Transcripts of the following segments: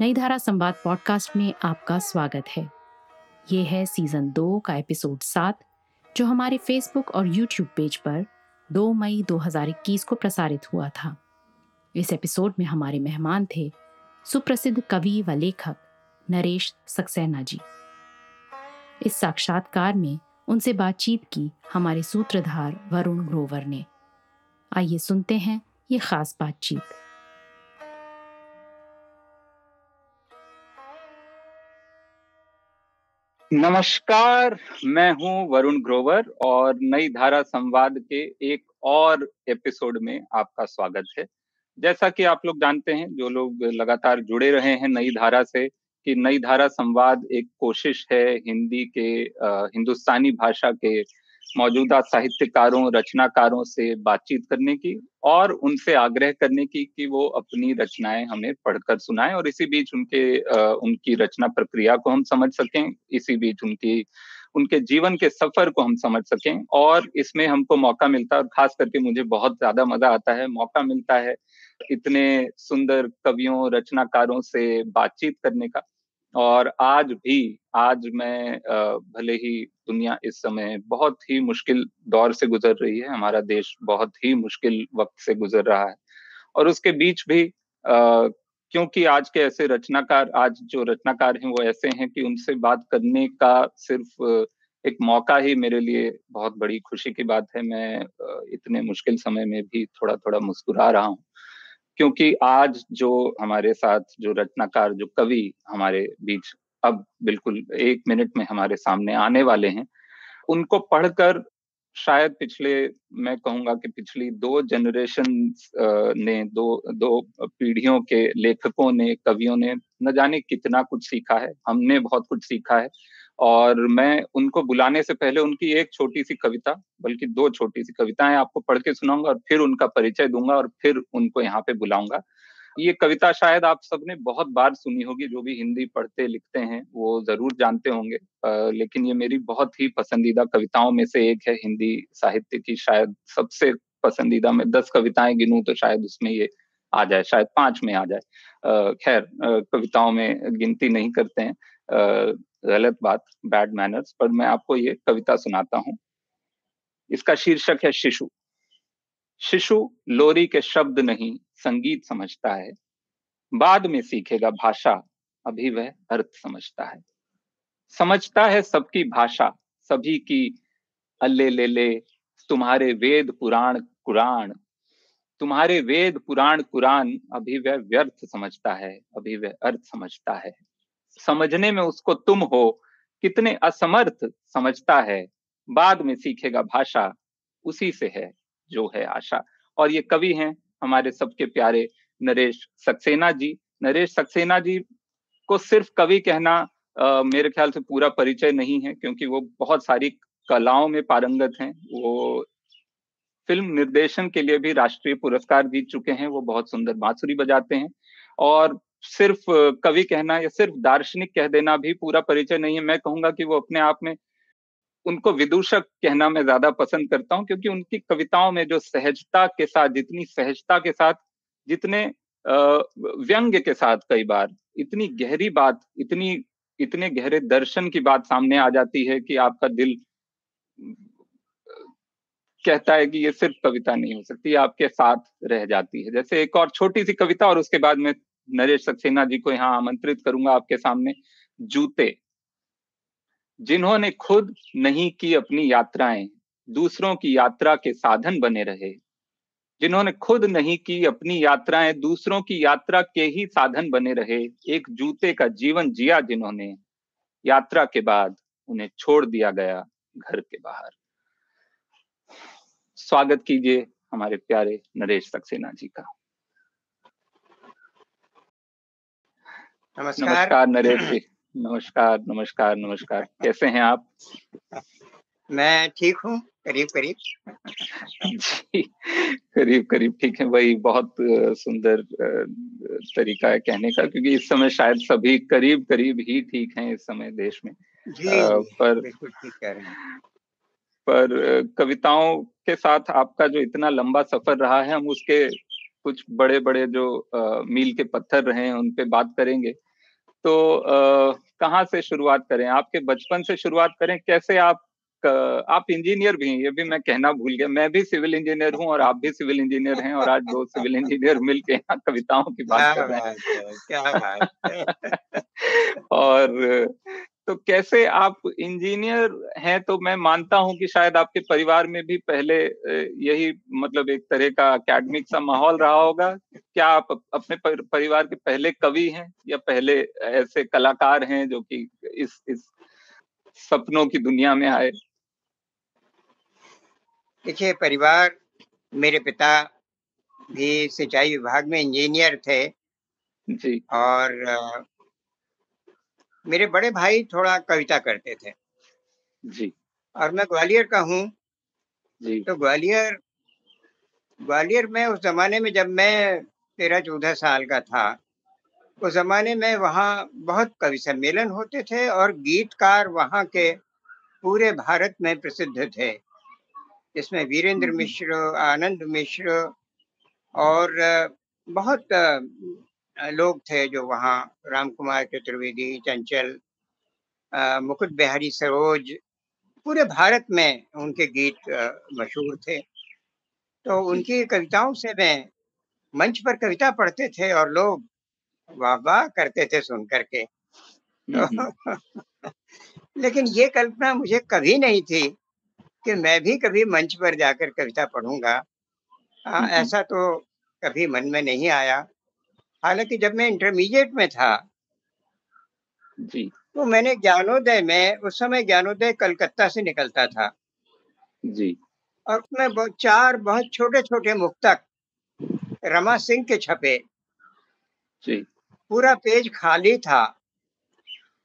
नई धारा संवाद पॉडकास्ट में आपका स्वागत है। ये है सीज़न दो का एपिसोड सात, जो हमारे फेसबुक और यूट्यूब पेज पर 2 मई 2021 को प्रसारित हुआ था। इस एपिसोड में हमारे मेहमान थे सुप्रसिद्ध कवि व लेखक नरेश सक्सेना जी। इस साक्षात्कार में उनसे बातचीत की हमारे सूत्रधार वरुण ग्रोवर ने। आइए सुनते हैं ये खास बातचीत। नमस्कार, मैं हूँ वरुण ग्रोवर और नई धारा संवाद के एक और एपिसोड में आपका स्वागत है। जैसा कि आप लोग जानते हैं, जो लोग लगातार जुड़े रहे हैं नई धारा से, कि नई धारा संवाद एक कोशिश है हिंदी के हिंदुस्तानी भाषा के मौजूदा साहित्यकारों, रचनाकारों से बातचीत करने की और उनसे आग्रह करने की कि वो अपनी रचनाएँ हमें पढ़कर सुनाएँ और इसी बीच उनके उनकी रचना प्रक्रिया को हम समझ सकें, इसी बीच उनकी, उनके जीवन के सफ़र को हम समझ सकें और इसमें हमको मौका मिलता है और खास करके मुझे बहुत ज़्यादा मज़ा आता है, मौका मिलता है इतने सुंदर कवियों, रचनाकारों से बातचीत करने का। और आज भी, आज मैं भले ही दुनिया इस समय बहुत ही मुश्किल दौर से गुजर रही है, हमारा देश बहुत ही मुश्किल वक्त से गुजर रहा है। और उसके बीच भी क्योंकि आज के ऐसे रचनाकार, आज जो रचनाकार हैं वो ऐसे हैं कि उनसे बात करने का सिर्फ़ एक मौका ही मेरे लिए बहुत बड़ी खुशी की बात है। मैं इतने मुश्किल समय में भी थोड़ा थोड़ा मुस्कुरा रहा हूँ। क्योंकि आज जो हमारे साथ जो रचनाकार जो कवि हमारे बीच अब बिल्कुल एक मिनट में हमारे सामने आने वाले हैं, उनको पढ़कर शायद पिछले, मैं कहूँगा कि पिछली दो जनरेशन ने, दो दो पीढ़ियों के लेखकों ने, कवियों ने न जाने कितना कुछ सीखा है, हमने बहुत कुछ सीखा है। और मैं उनको बुलाने से पहले उनकी एक छोटी सी कविता, बल्कि दो छोटी सी कविताएँ आपको पढ़ के सुनाऊँगा और फिर उनका परिचय दूँगा और फिर उनको यहाँ पे बुलाऊँगा। ये कविता शायद आप सबने बहुत बार सुनी होगी, जो भी हिंदी पढ़ते लिखते हैं, वो ज़रूर जानते होंगे। लेकिन ये मेरी बहुत ही पसंदीदा कविताओं में से एक है हिंदी साहित्य की, शायद सबसे पसंदीदा मैं दस कविताएँ गिनूं तो शायद उसमें ये आ जाए, शायद पाँच में आ जाए। खैर कविताओं में गिनती नहीं करते हैं। गलत बात बैड मैनर्स पर मैं आपको ये कविता सुनाता हूँ। इसका शीर्षक है शिशु। शिशु लोरी के शब्द नहीं, संगीत समझता है। बाद में सीखेगा भाषा, अभी वह अर्थ समझता है। समझता है सबकी भाषा, सभी की अल्ले ले ले, तुम्हारे वेद पुराण कुरान तुम्हारे वेद पुराण कुरान अभी वह व्यर्थ समझता है, अभी वह अर्थ समझता है। समझने में उसको तुम हो। कितने असमर्थ समझता है। बाद में सीखेगा भाषा। उसी से है जो है आशा। और ये कवि हैं हमारे सबके प्यारे नरेश सक्सेना जी। नरेश सक्सेना जी को सिर्फ़ कवि कहना आ, मेरे ख्याल से पूरा परिचय नहीं है क्योंकि वो बहुत सारी कलाओं में पारंगत हैं। वो फ़िल्म निर्देशन के लिए भी राष्ट्रीय पुरस्कार जीत चुके हैं। वो बहुत सुंदर बांसुरी बजाते हैं। और सिर्फ़ कवि कहना या सिर्फ़ दार्शनिक कह देना भी पूरा परिचय नहीं है। मैं कहूँगा कि वो अपने आप में उनको विदूषक कहना मैं ज़्यादा पसंद करता हूँ, क्योंकि उनकी कविताओं में जो सहजता के साथ, जितनी सहजता के साथ, जितने व्यंग्य के साथ कई बार, इतनी गहरी बात, इतनी, इतने गहरे दर्शन की बात सामने आ जाती है कि आपका दिल कहता है कि ये सिर्फ़ कविता नहीं हो सकती आपके साथ रह जाती है। जैसे एक और छोटी सी कविता और उसके बाद में नरेश सक्सेना जी को यहाँ आमंत्रित करूँगा आपके सामने। जूते। जिन्होंने खुद नहीं की अपनी यात्राएँ, दूसरों की यात्रा के साधन बने रहे। जिन्होंने खुद नहीं की अपनी यात्राएँ, दूसरों की यात्रा के ही साधन बने रहे। एक जूते का जीवन जिया जिन्होंने, यात्रा के बाद उन्हें छोड़ दिया गया घर के बाहर। स्वागत कीजिए हमारे प्यारे नरेश सक्सेना जी का। नमस्कार। नमस्कार नरेश जी। नमस्कार नमस्कार नमस्कार। कैसे हैं आप? मैं ठीक हूँ करीब करीब। जी करीब करीब ठीक है। वही बहुत सुंदर तरीका है कहने का क्योंकि इस समय शायद सभी करीब करीब ही ठीक हैं इस समय देश में। जी, आ, पर ठीक कह रहे हैं। पर कविताओं के साथ आपका जो इतना लंबा सफ़र रहा है हम उसके कुछ बड़े बड़े जो आ, मील के पत्थर रहे हैं उन पे बात करेंगे। तो कहाँ से शुरुआत करें? आपके बचपन से शुरुआत करें? कैसे आप आप इंजीनियर भी हैं ये भी मैं कहना भूल गया। मैं भी सिविल इंजीनियर हूँ और आप भी सिविल इंजीनियर हैं और आज दो सिविल इंजीनियर मिलके यहाँ कविताओं की बात कर रहे हैं। क्या बात और तो कैसे आप इंजीनियर हैं तो मैं मानता हूँ कि शायद आपके परिवार में भी पहले यही मतलब एक तरह का अकेडमिक सा माहौल रहा होगा। क्या आप अपने परिवार के पहले कवि हैं या पहले ऐसे कलाकार हैं जो कि इस इस सपनों की दुनिया में आए? देखिए परिवार मेरे पिता भी सिंचाई विभाग में इंजीनियर थे। जी। और मेरे बड़े भाई थोड़ा कविता करते थे। जी। और मैं ग्वालियर का हूँ। तो ग्वालियर ग्वालियर में उस जमाने में जब मैं तेरह चौदह साल का था उस जमाने में वहाँ बहुत कवि सम्मेलन होते थे और गीतकार वहाँ के पूरे भारत में प्रसिद्ध थे। इसमें वीरेंद्र मिश्र आनंद मिश्र और बहुत लोग थे जो वहाँ राम कुमार चतुर्वेदी चंचल मुकुट बिहारी सरोज पूरे भारत में उनके गीत मशहूर थे। तो उनकी कविताओं से मैं मंच पर कविता पढ़ते थे और लोग वाह वाह करते थे सुन करके। तो लेकिन ये कल्पना मुझे कभी नहीं थी कि मैं भी कभी मंच पर जाकर कविता पढ़ूँगा। ऐसा तो कभी मन में नहीं आया। हालाँकि जब मैं इंटरमीडिएट में था जी। तो मैंने ज्ञानोदय में उस समय ज्ञानोदय कलकत्ता से निकलता था। जी। और उसमें चार बहुत छोटे छोटे मुक्तक रमा सिंह के छपे। जी। पूरा पेज खाली था।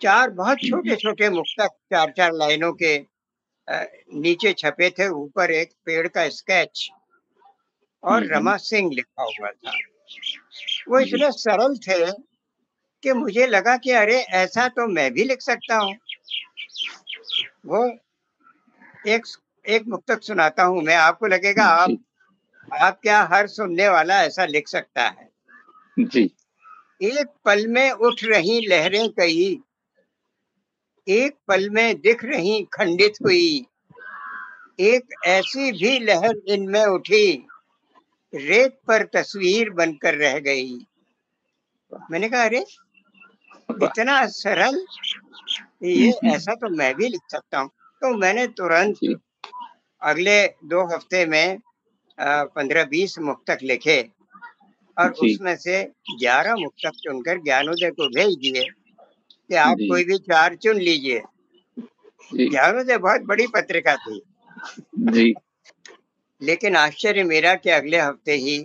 चार बहुत छोटे छोटे मुक्तक चार चार लाइनों के नीचे छपे थे। ऊपर एक पेड़ का स्केच और रमा सिंह लिखा हुआ था। वो इतने सरल थे कि मुझे लगा कि अरे ऐसा तो मैं भी लिख सकता हूँ। वो एक एक मुक्तक सुनाता हूँ मैं आपको लगेगा आप आप क्या हर सुनने वाला ऐसा लिख सकता है? जी। एक पल में उठ रही लहरें कई एक पल में दिख रही खंडित हुई एक ऐसी भी लहर इनमें उठी। रेत पर तस्वीर बनकर रह गई। मैंने कहा अरे इतना सरल? ये ऐसा तो मैं भी लिख सकता हूँ। तो मैंने तुरंत अगले दो हफ़्ते में पंद्रह बीस मुक्तक लिखे और उसमें से ग्यारह मुक्तक चुनकर ज्ञानोदय को भेज दिए कि आप कोई भी चार चुन लीजिए। ज्ञानोदय बहुत बड़ी पत्रिका थी। जी। लेकिन आश्चर्य मेरा कि अगले हफ़्ते ही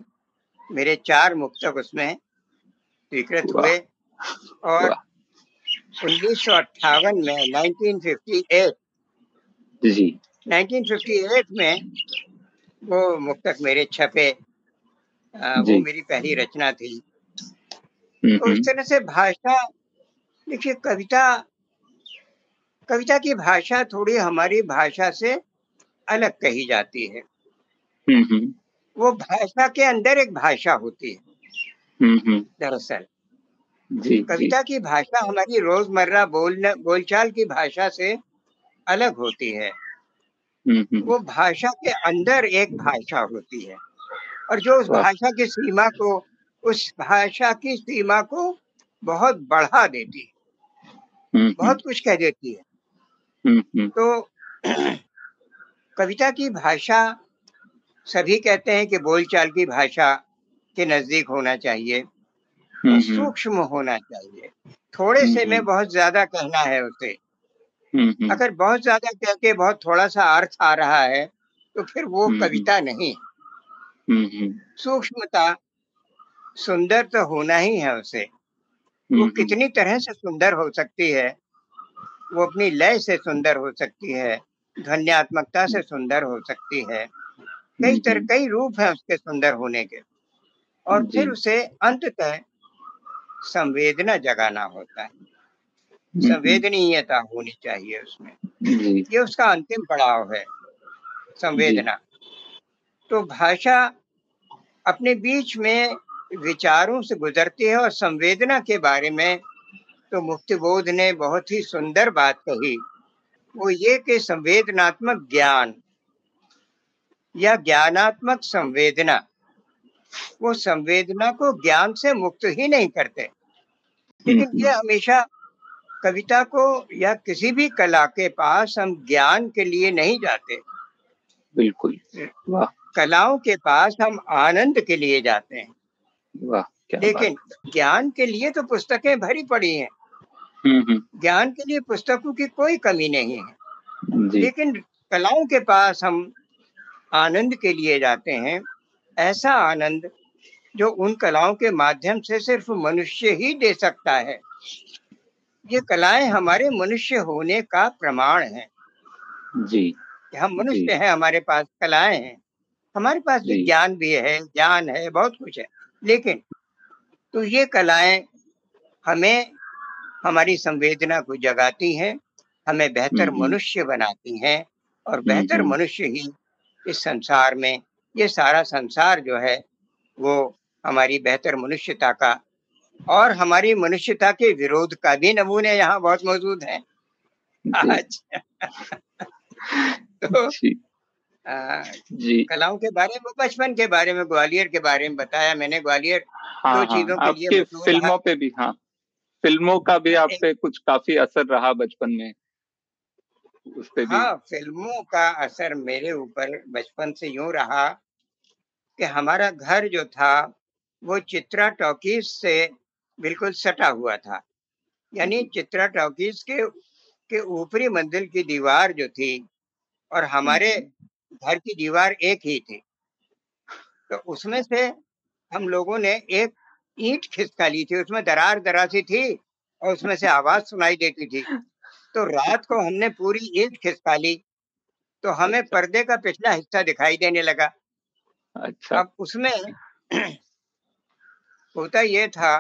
मेरे चार मुक्तक उसमें स्वीकृत हुए और उन्नीस सौ अट्ठावन में 1958 जी। 1958 में वो मुक्तक मेरे छपे आ, वो मेरी पहली रचना थी। तो इस तरह से भाषा देखिए कविता कविता की भाषा थोड़ी हमारी भाषा से अलग कही जाती है। वो भाषा के अंदर एक भाषा होती है। दरअसल कविता की भाषा हमारी रोज़मर्रा बोलने बोलचाल की भाषा से अलग होती है। वो भाषा के अंदर एक भाषा होती है और जो उस भाषा की सीमा को उस भाषा की सीमा को बहुत बढ़ा देती है। बहुत कुछ कह देती है। तो कविता की भाषा सभी कहते हैं कि बोलचाल की भाषा के नज़दीक होना चाहिए सूक्ष्म होना चाहिए। थोड़े से में बहुत ज़्यादा कहना है उसे। अगर बहुत ज़्यादा कह के बहुत थोड़ा सा अर्थ आ रहा है तो फिर वो कविता नहीं। सूक्ष्मता सुंदर तो होना ही है उसे। वो कितनी तरह से सुंदर हो सकती है वो अपनी लय से सुंदर हो सकती है ध्वनियात्मकता से सुंदर हो सकती है। कई तरह कई रूप है उसके सुंदर होने के। और फिर उसे अंततः संवेदना जगाना होता है। संवेदनीयता होनी चाहिए उसमें। ये उसका अंतिम पड़ाव है संवेदना। तो भाषा अपने बीच में विचारों से गुजरती है और संवेदना के बारे में तो मुक्ति बोध ने बहुत ही सुंदर बात कही। वो ये कि संवेदनात्मक ज्ञान या ज्ञानात्मक संवेदना। वो संवेदना को ज्ञान से मुक्त ही नहीं करते। लेकिन ये हमेशा कविता को या किसी भी कला के पास हम ज्ञान के लिए नहीं जाते। बिल्कुल। वाह। कलाओं के पास हम आनंद के लिए जाते हैं। वाह क्या लेकिन ज्ञान के लिए तो पुस्तकें भरी पड़ी हैं। हम्म, हम्म, ज्ञान के लिए पुस्तकों की कोई कमी नहीं है। जी। लेकिन कलाओं के पास हम आनंद के लिए जाते हैं ऐसा आनंद जो उन कलाओं के माध्यम से सिर्फ़ मनुष्य ही दे सकता है ये कलाएँ हमारे मनुष्य होने का प्रमाण है जी कि हम मनुष्य हैं हमारे पास कलाएँ हैं हमारे पास जी। ज्ञान भी है ज्ञान है बहुत कुछ है लेकिन तो ये कलाएँ हमें हमारी संवेदना को जगाती हैं हमें बेहतर हम्म। मनुष्य बनाती हैं और बेहतर हम्म। मनुष्य ही इस संसार में ये सारा संसार जो है वो हमारी बेहतर मनुष्यता का और हमारी मनुष्यता के विरोध का भी नमूने यहाँ बहुत मौजूद हैं। आज। तो जी। आ, जी। कलाओं के बारे में बचपन के बारे में ग्वालियर के बारे में बताया मैंने। ग्वालियर हाँ दो चीज़ों हाँ चीज़ों के लिए फ़िल्मों। पे भी हाँ। फ़िल्मों का भी आप पे कुछ काफ़ी असर रहा बचपन में। उस पे भी। हाँ फ़िल्मों का असर मेरे ऊपर बचपन से यूँ रहा कि हमारा घर जो था वो चित्रा टॉकीज से बिल्कुल सटा हुआ था। यानी चित्रा टॉकीज के के ऊपरी मंजिल की दीवार जो थी और हमारे घर की दीवार एक ही थी। तो उसमें से हम लोगों ने एक ईंट खिसका ली थी उसमें दरार दरासी थी और उसमें से आवाज़ सुनाई देती थी। तो रात को हमने पूरी ईंट खिसका ली तो हमें अच्छा। पर्दे का पिछला हिस्सा दिखाई देने लगा अच्छा अब उसमें होता ये था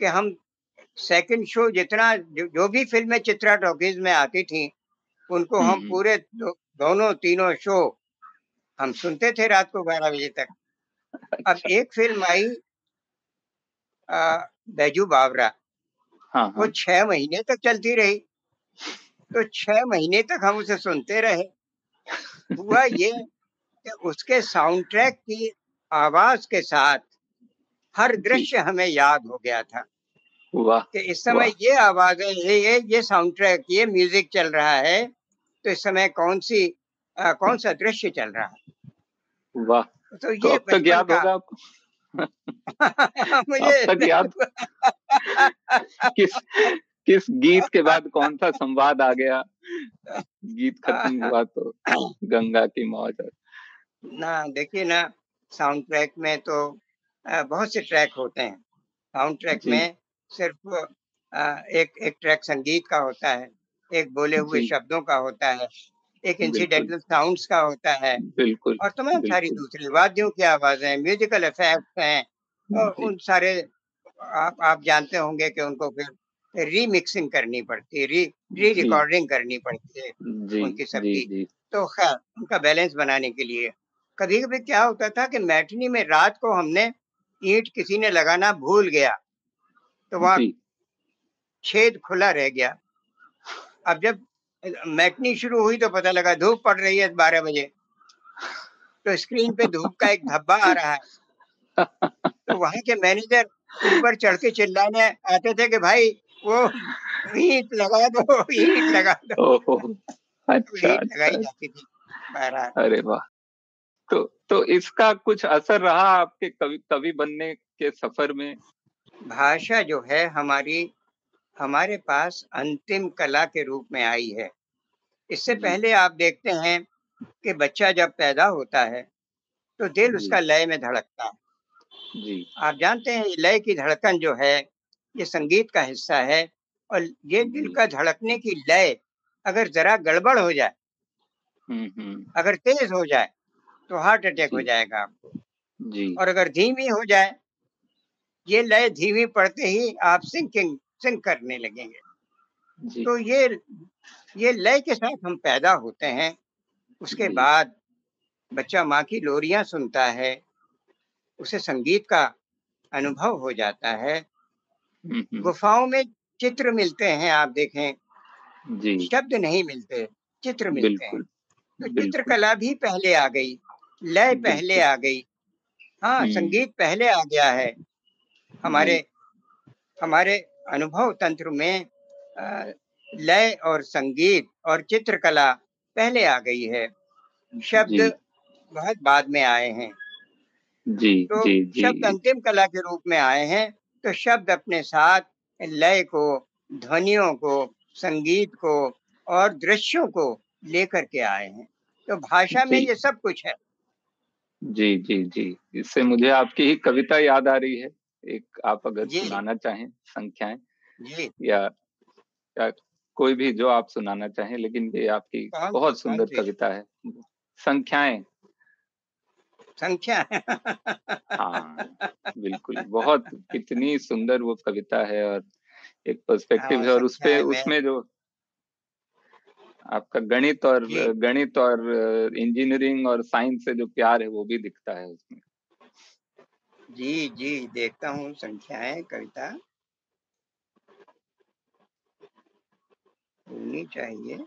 कि हम सेकंड शो जितना जो, जो भी फ़िल्में चित्रा टॉकीज में आती थी उनको हम हम्म। पूरे दो, दोनों तीनों शो हम सुनते थे रात को बारह बजे तक अब अच्छा एक फ़िल्म आई बैजू बावरा हाँ हाँ। वो छह महीने तक चलती रही तो छह महीने तक हम उसे सुनते रहे। हुआ ये कि उसके साउंड ट्रैक की आवाज़ के साथ हर दृश्य हमें याद हो गया था। कि इस समय ये आवाज़ है ये ये ये साउंड ट्रैक ये म्यूज़िक चल रहा है तो इस समय कौन सी आ, कौन सा दृश्य चल रहा है? वाह तो तो ये अब तक याद होगा आपको? मुझे तक याद किस किस गीत के बाद कौन सा संवाद आ गया? गीत खत्म हुआ तो गंगा की मौज ना देखिए ना साउंड ट्रैक में तो बहुत से ट्रैक होते हैं। साउंड ट्रैक में सिर्फ़ एक एक ट्रैक संगीत का होता है एक बोले हुए शब्दों का होता है एक इंसिडेंटल साउंड्स का होता है बिल्कुल और तमाम सारी दूसरी वाद्यों की आवाज़ें म्यूजिकल इफेक्ट्स हैं और उन सारे आप आप जानते होंगे कि उनको फिर रीमिक्सिंग करनी पड़ती है री री रिकॉर्डिंग करनी पड़ती है उनकी सबकी। तो खैर उनका बैलेंस बनाने के लिए। कभी कभी क्या होता था कि मैटनी में रात को हमने ईंट किसी ने लगाना भूल गया तो वहाँ छेद खुला रह गया। अब जब मैटनी शुरू हुई तो पता लगा धूप पड़ रही है बारह बजे। तो स्क्रीन पे धूप का एक धब्बा आ रहा है। तो वहाँ के मैनेजर ऊपर चढ़ के चिल्लाने आते थे कि भाई वो ईंट लगा दो ईंट लगा दो। अच्छा अच्छा अरे वाह। तो तो इसका कुछ असर रहा आपके कवि कवि बनने के सफ़र में? भाषा जो है हमारी हमारे पास अंतिम कला के रूप में आई है। इससे पहले आप देखते हैं कि बच्चा जब पैदा होता है तो दिल उसका लय में धड़कता है। जी। आप जानते हैं लय की धड़कन जो है ये संगीत का हिस्सा है और ये दिल का धड़कने की लय अगर जरा गड़बड़ हो जाए अगर तेज हो जाए तो हार्ट अटैक हो जाएगा आपको। जी। और अगर धीमी हो जाए ये लय धीमी पड़ते ही आप सिंकिंग सिंक करने लगेंगे। जी। तो ये ये लय के साथ हम पैदा होते हैं उसके बाद बच्चा माँ की लोरियाँ सुनता है उसे संगीत का अनुभव हो जाता है गुफाओं में चित्र मिलते हैं आप देखें। जी। शब्द नहीं मिलते चित्र मिलते हैं। तो चित्रकला भी पहले आ गई लय पहले आ गई। हाँ हम्म। संगीत पहले आ गया है। हमारे हमारे अनुभव तंत्र में लय और संगीत और चित्रकला पहले आ गई है। शब्द बहुत बाद में आए हैं। जी तो जी शब्द जी अंतिम कला के रूप में आए हैं। तो शब्द अपने साथ लय को ध्वनियों को संगीत को और दृश्यों को लेकर के आए हैं। तो भाषा में ये सब कुछ है। जी जी जी। इससे मुझे आपकी ही कविता याद आ रही है। एक आप अगर सुनाना चाहें संख्याएँ जी। या या कोई भी जो आप सुनाना चाहें लेकिन ये आपकी बहुत सुंदर कविता है। संख्याएँ संख्या हाँ। बिल्कुल। बहुत कितनी सुंदर वो कविता है और एक पर्सपेक्टिव हाँ है और उसपे उसमें जो आपका गणित और गणित और इंजीनियरिंग और साइंस से जो प्यार है वो भी दिखता है उसमें। जी जी देखता हूँ संख्याएँ कविता। होनी चाहिए।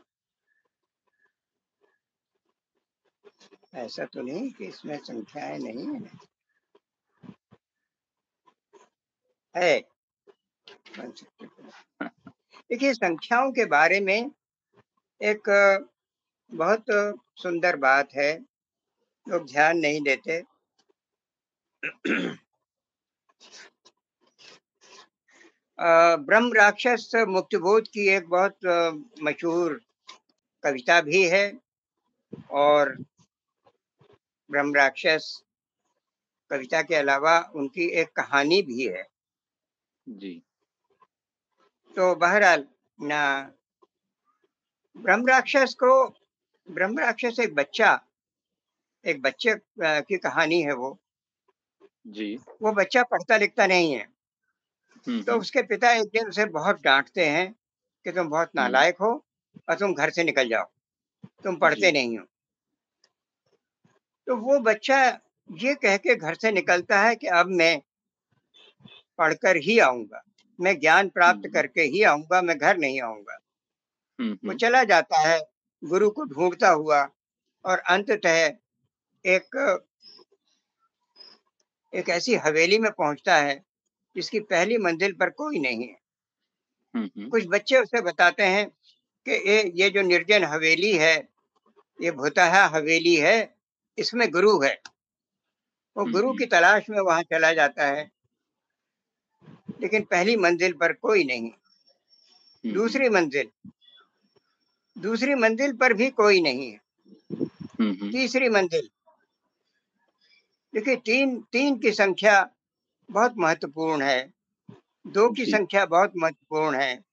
ऐसा तो नहीं कि इसमें संख्याएँ नहीं है। है। देखिए, संख्याओं के बारे में एक बहुत सुंदर बात है। लोग ध्यान नहीं देते। ब्रह्म राक्षस मुक्तिबोध की एक बहुत मशहूर कविता भी है और ब्रह्म राक्षस कविता के अलावा उनकी एक कहानी भी है। जी। तो बहरहाल ना ब्रह्म राक्षस को ब्रह्म राक्षस एक बच्चा एक बच्चे की कहानी है वो। जी। वो बच्चा पढ़ता लिखता नहीं है। हम्म तो हम्म। उसके पिता एक दिन उसे बहुत डांटते हैं कि तुम बहुत हम्म। नालायक हो और तुम घर से निकल जाओ। तुम पढ़ते नहीं हो। तो वो बच्चा ये कह के घर से निकलता है कि अब मैं पढ़कर ही आऊँगा। मैं ज्ञान प्राप्त करके ही आऊँगा मैं घर नहीं आऊँगा। वो चला जाता है गुरु को ढूंढता हुआ और अंततः एक एक ऐसी हवेली में पहुँचता है जिसकी पहली मंजिल पर कोई नहीं है। कुछ बच्चे उसे बताते हैं कि ये ये जो निर्जन हवेली है ये भूतहा हवेली है इसमें गुरु है। वो हम्म गुरु की हम्म तलाश में वहाँ चला जाता है। लेकिन पहली मंजिल पर कोई नहीं। हम्म दूसरी मंजिल। दूसरी मंजिल पर भी कोई नहीं है। तीसरी मंजिल। देखिए तीन तीन की संख्या बहुत महत्वपूर्ण है। दो की संख्या बहुत महत्वपूर्ण है।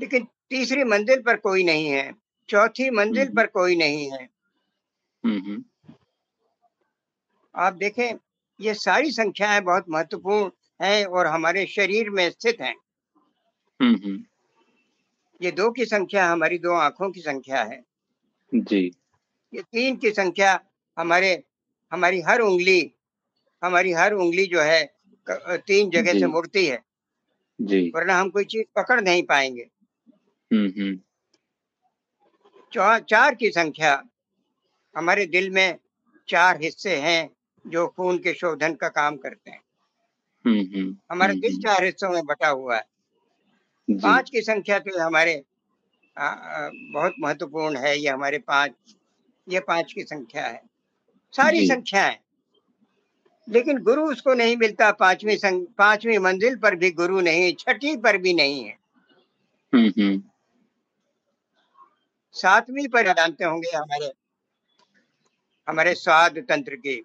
लेकिन तीसरी मंजिल पर कोई नहीं है। चौथी मंजिल पर कोई नहीं है। आप देखें ये सारी संख्याएँ बहुत महत्वपूर्ण हैं और हमारे शरीर में स्थित हैं। हम्म हम्म। ये दो की संख्या हमारी दो आँखों की संख्या है। जी। ये तीन की संख्या हमारे हमारी हर उंगली हमारी हर उंगली जो है तीन जगह से मुड़ती है। जी। वरना हम कोई चीज़ पकड़ नहीं पाएँगे। हम्म हम्म। चार की संख्या हमारे दिल में चार हिस्से हैं जो खून के शोधन का काम करते हैं। हम्म हम्म हमारा दिल हम्म। चार हिस्सों में बटा हुआ है। पाँच की संख्या तो हमारे आ, आ, बहुत महत्वपूर्ण है ये हमारे पाँच ये पाँच की संख्या है। सारी संख्याएँ। लेकिन गुरु उसको नहीं मिलता पांचवी पांचवी मंजिल पर भी गुरु नहीं छठी पर भी नहीं है। सातवीं पर जानते होंगे हमारे हमारे स्वाद तंत्र की।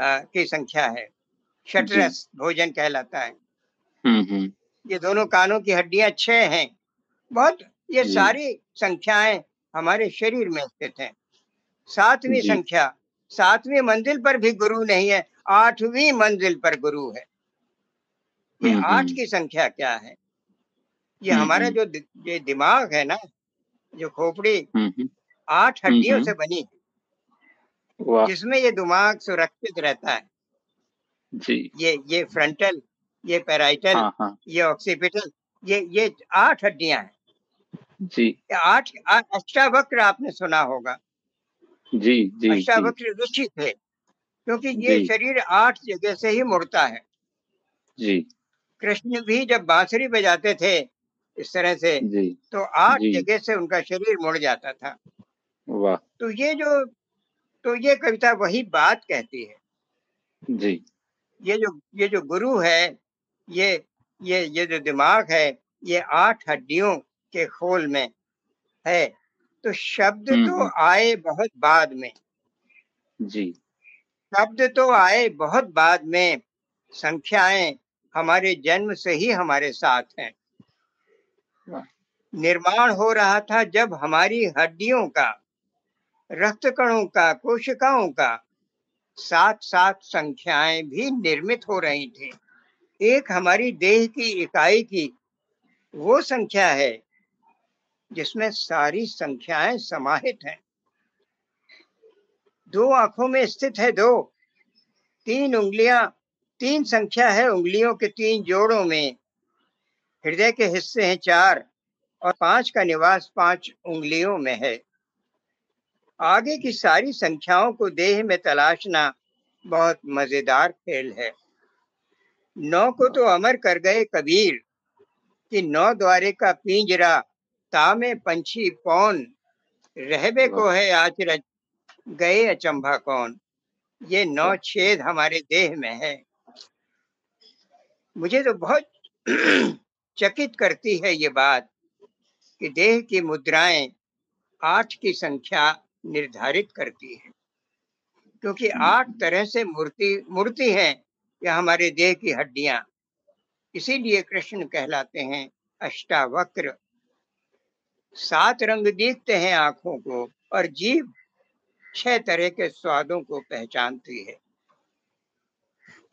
की संख्या है। जी। षटरस भोजन कहलाता है। हम्म हम्म। ये दोनों कानों की हड्डियाँ छह हैं। बहुत ये सारी संख्याएँ हमारे शरीर में स्थित हैं। सातवीं संख्या सातवीं मंजिल पर भी गुरु नहीं है आठवीं मंजिल पर गुरु है। ये हम्म आठ की संख्या क्या है? ये हमारा जो दि- ये दिमाग है ना जो खोपड़ी आठ हड्डियों से बनी है। जिसमें ये दिमाग सुरक्षित रहता है। जी। ये ये फ्रंटल ये पैराइटल हाँ हाँ। ये ऑक्सीपिटल ये ये आठ हड्डियाँ हैं। जी। आठ अष्टावक्र आपने सुना होगा। जी जी अष्टावक्र ऋषि थे क्योंकि ये शरीर आठ जगह से ही मुड़ता है। जी। कृष्ण भी जब बांसुरी बजाते थे इस तरह से जी। तो आठ जगह से उनका शरीर मुड़ जाता था। वाह। तो ये जो तो ये कविता वही बात कहती है। जी। ये जो ये जो गुरु है ये ये ये जो दिमाग है ये आठ हड्डियों के खोल में है तो शब्द हम्म, तो हम्म। आए बहुत बाद में। जी। शब्द तो आए बहुत बाद में संख्याएँ हमारे जन्म से ही हमारे साथ हैं। निर्माण हो रहा था जब हमारी हड्डियों का रक्त कणों का, कोशिकाओं का साथ साथ संख्याएँ भी निर्मित हो रही थी। एक हमारी देह की इकाई की वो संख्या है जिसमें सारी संख्याएँ समाहित हैं। दो आँखों में स्थित है दो। तीन उंगलियाँ, तीन संख्या है उंगलियों के तीन जोड़ों में। हृदय के हिस्से हैं चार और पाँच का निवास पाँच उंगलियों में है। आगे की सारी संख्याओं को देह में तलाशना बहुत मज़ेदार खेल है। नौ को तो अमर कर गए कबीर, कि नौ द्वारे का पिंजरा तामे पंछी पौन, रहबे को है आचरज गए अचंभा कौन। ये नौ छेद हमारे देह में है। मुझे तो बहुत चकित करती है ये बात, कि देह की मुद्राएँ आठ की संख्या निर्धारित करती है। क्योंकि आठ तरह से मूर्ति मूर्ति है या हमारे देह की हड्डियाँ। इसीलिए कृष्ण कहलाते हैं अष्टावक्र। सात रंग दिखते हैं आँखों को और जीव छह तरह के स्वादों को पहचानती है।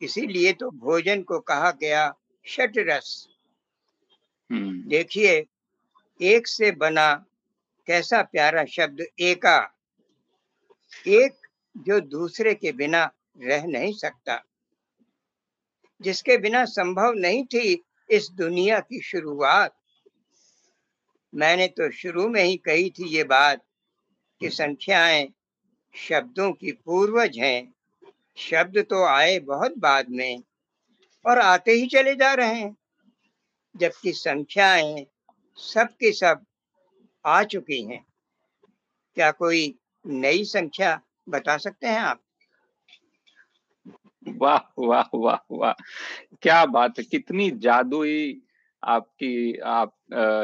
इसीलिए तो भोजन को कहा गया षट रस हम्म। देखिए एक से बना कैसा प्यारा शब्द एका। एक जो दूसरे के बिना रह नहीं सकता, जिसके बिना संभव नहीं थी इस दुनिया की शुरुआत। मैंने तो शुरू में ही कही थी ये बात कि संख्याएँ शब्दों की पूर्वज हैं। शब्द तो आए बहुत बाद में और आते ही चले जा रहे हैं, जबकि संख्याएँ सब की सब आ चुकी हैं। क्या कोई नई संख्या बता सकते हैं आप? वाह वाह वाह वाह। क्या बात है, कितनी जादुई आपकी, आप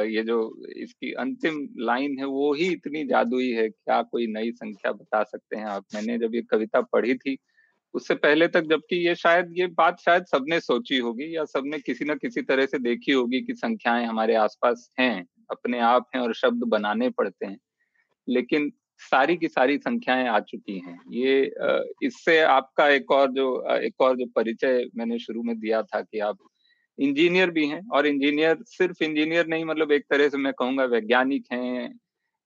ये जो इसकी अंतिम लाइन है, वो ही इतनी जादुई है, क्या कोई नई संख्या बता सकते हैं आप? मैंने जब ये कविता पढ़ी थी, उससे पहले तक जबकि ये शायद, ये बात शायद सबने सोची होगी या सबने किसी ना किसी तरह से देखी होगी कि संख्याएँ हमारे आसपास हैं, अपने आप हैं और शब्द बनाने पड़ते हैं। लेकिन सारी की सारी संख्याएँ आ चुकी हैं। ये इससे आपका एक और जो एक और जो परिचय मैंने शुरू में दिया था कि आप इंजीनियर भी हैं और इंजीनियर, सिर्फ़ इंजीनियर नहीं मतलब एक तरह से मैं कहूँगा वैज्ञानिक हैं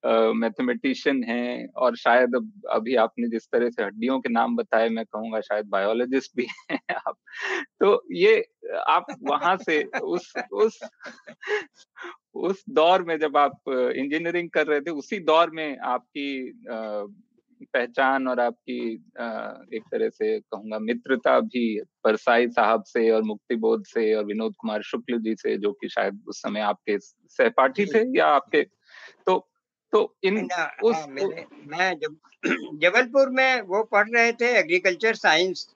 मैथमेटिशियन हैं और शायद अभी आपने जिस तरह से हड्डियों के नाम बताए मैं कहूँगा शायद बायोलॉजिस्ट भी हैं आप। तो ये आप वहाँ से उस उस उस दौर में जब आप इंजीनियरिंग कर रहे थे उसी दौर में आपकी पहचान और आपकी एक तरह से कहूँगा मित्रता भी परसाई साहब से और मुक्तिबोध से और विनोद कुमार शुक्ल जी से जो कि शायद उस समय आपके सहपाठी थे या आपके तो इन उस हाँ, मैं जब जबलपुर में वो पढ़ रहे थे एग्रीकल्चर साइंस।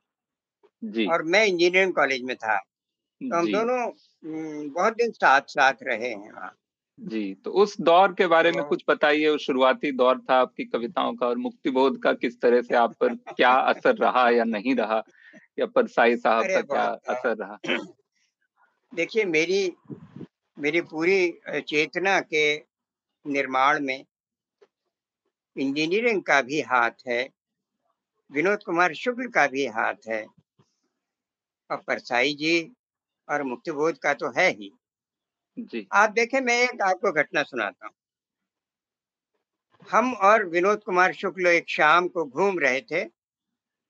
जी। और मैं इंजीनियरिंग कॉलेज में था। तो हम दोनों बहुत दिन साथ साथ रहे हैं वहाँ। जी तो उस दौर के बारे में कुछ बताइए उस शुरुआती दौर था आपकी कविताओं का और मुक्तिबोध का किस तरह से आप पर क्या असर रहा या नहीं रहा या परसाई साहब का क्या असर रहा? देखिए मेरी मेरी पूरी चेतना के निर्माण में इंजीनियरिंग का भी हाथ है विनोद कुमार शुक्ल का भी हाथ है और परसाई जी और मुक्तिबोध का तो है ही। जी। आप देखें मैं एक आपको घटना सुनाता हूँ। हम और विनोद कुमार शुक्ल एक शाम को घूम रहे थे।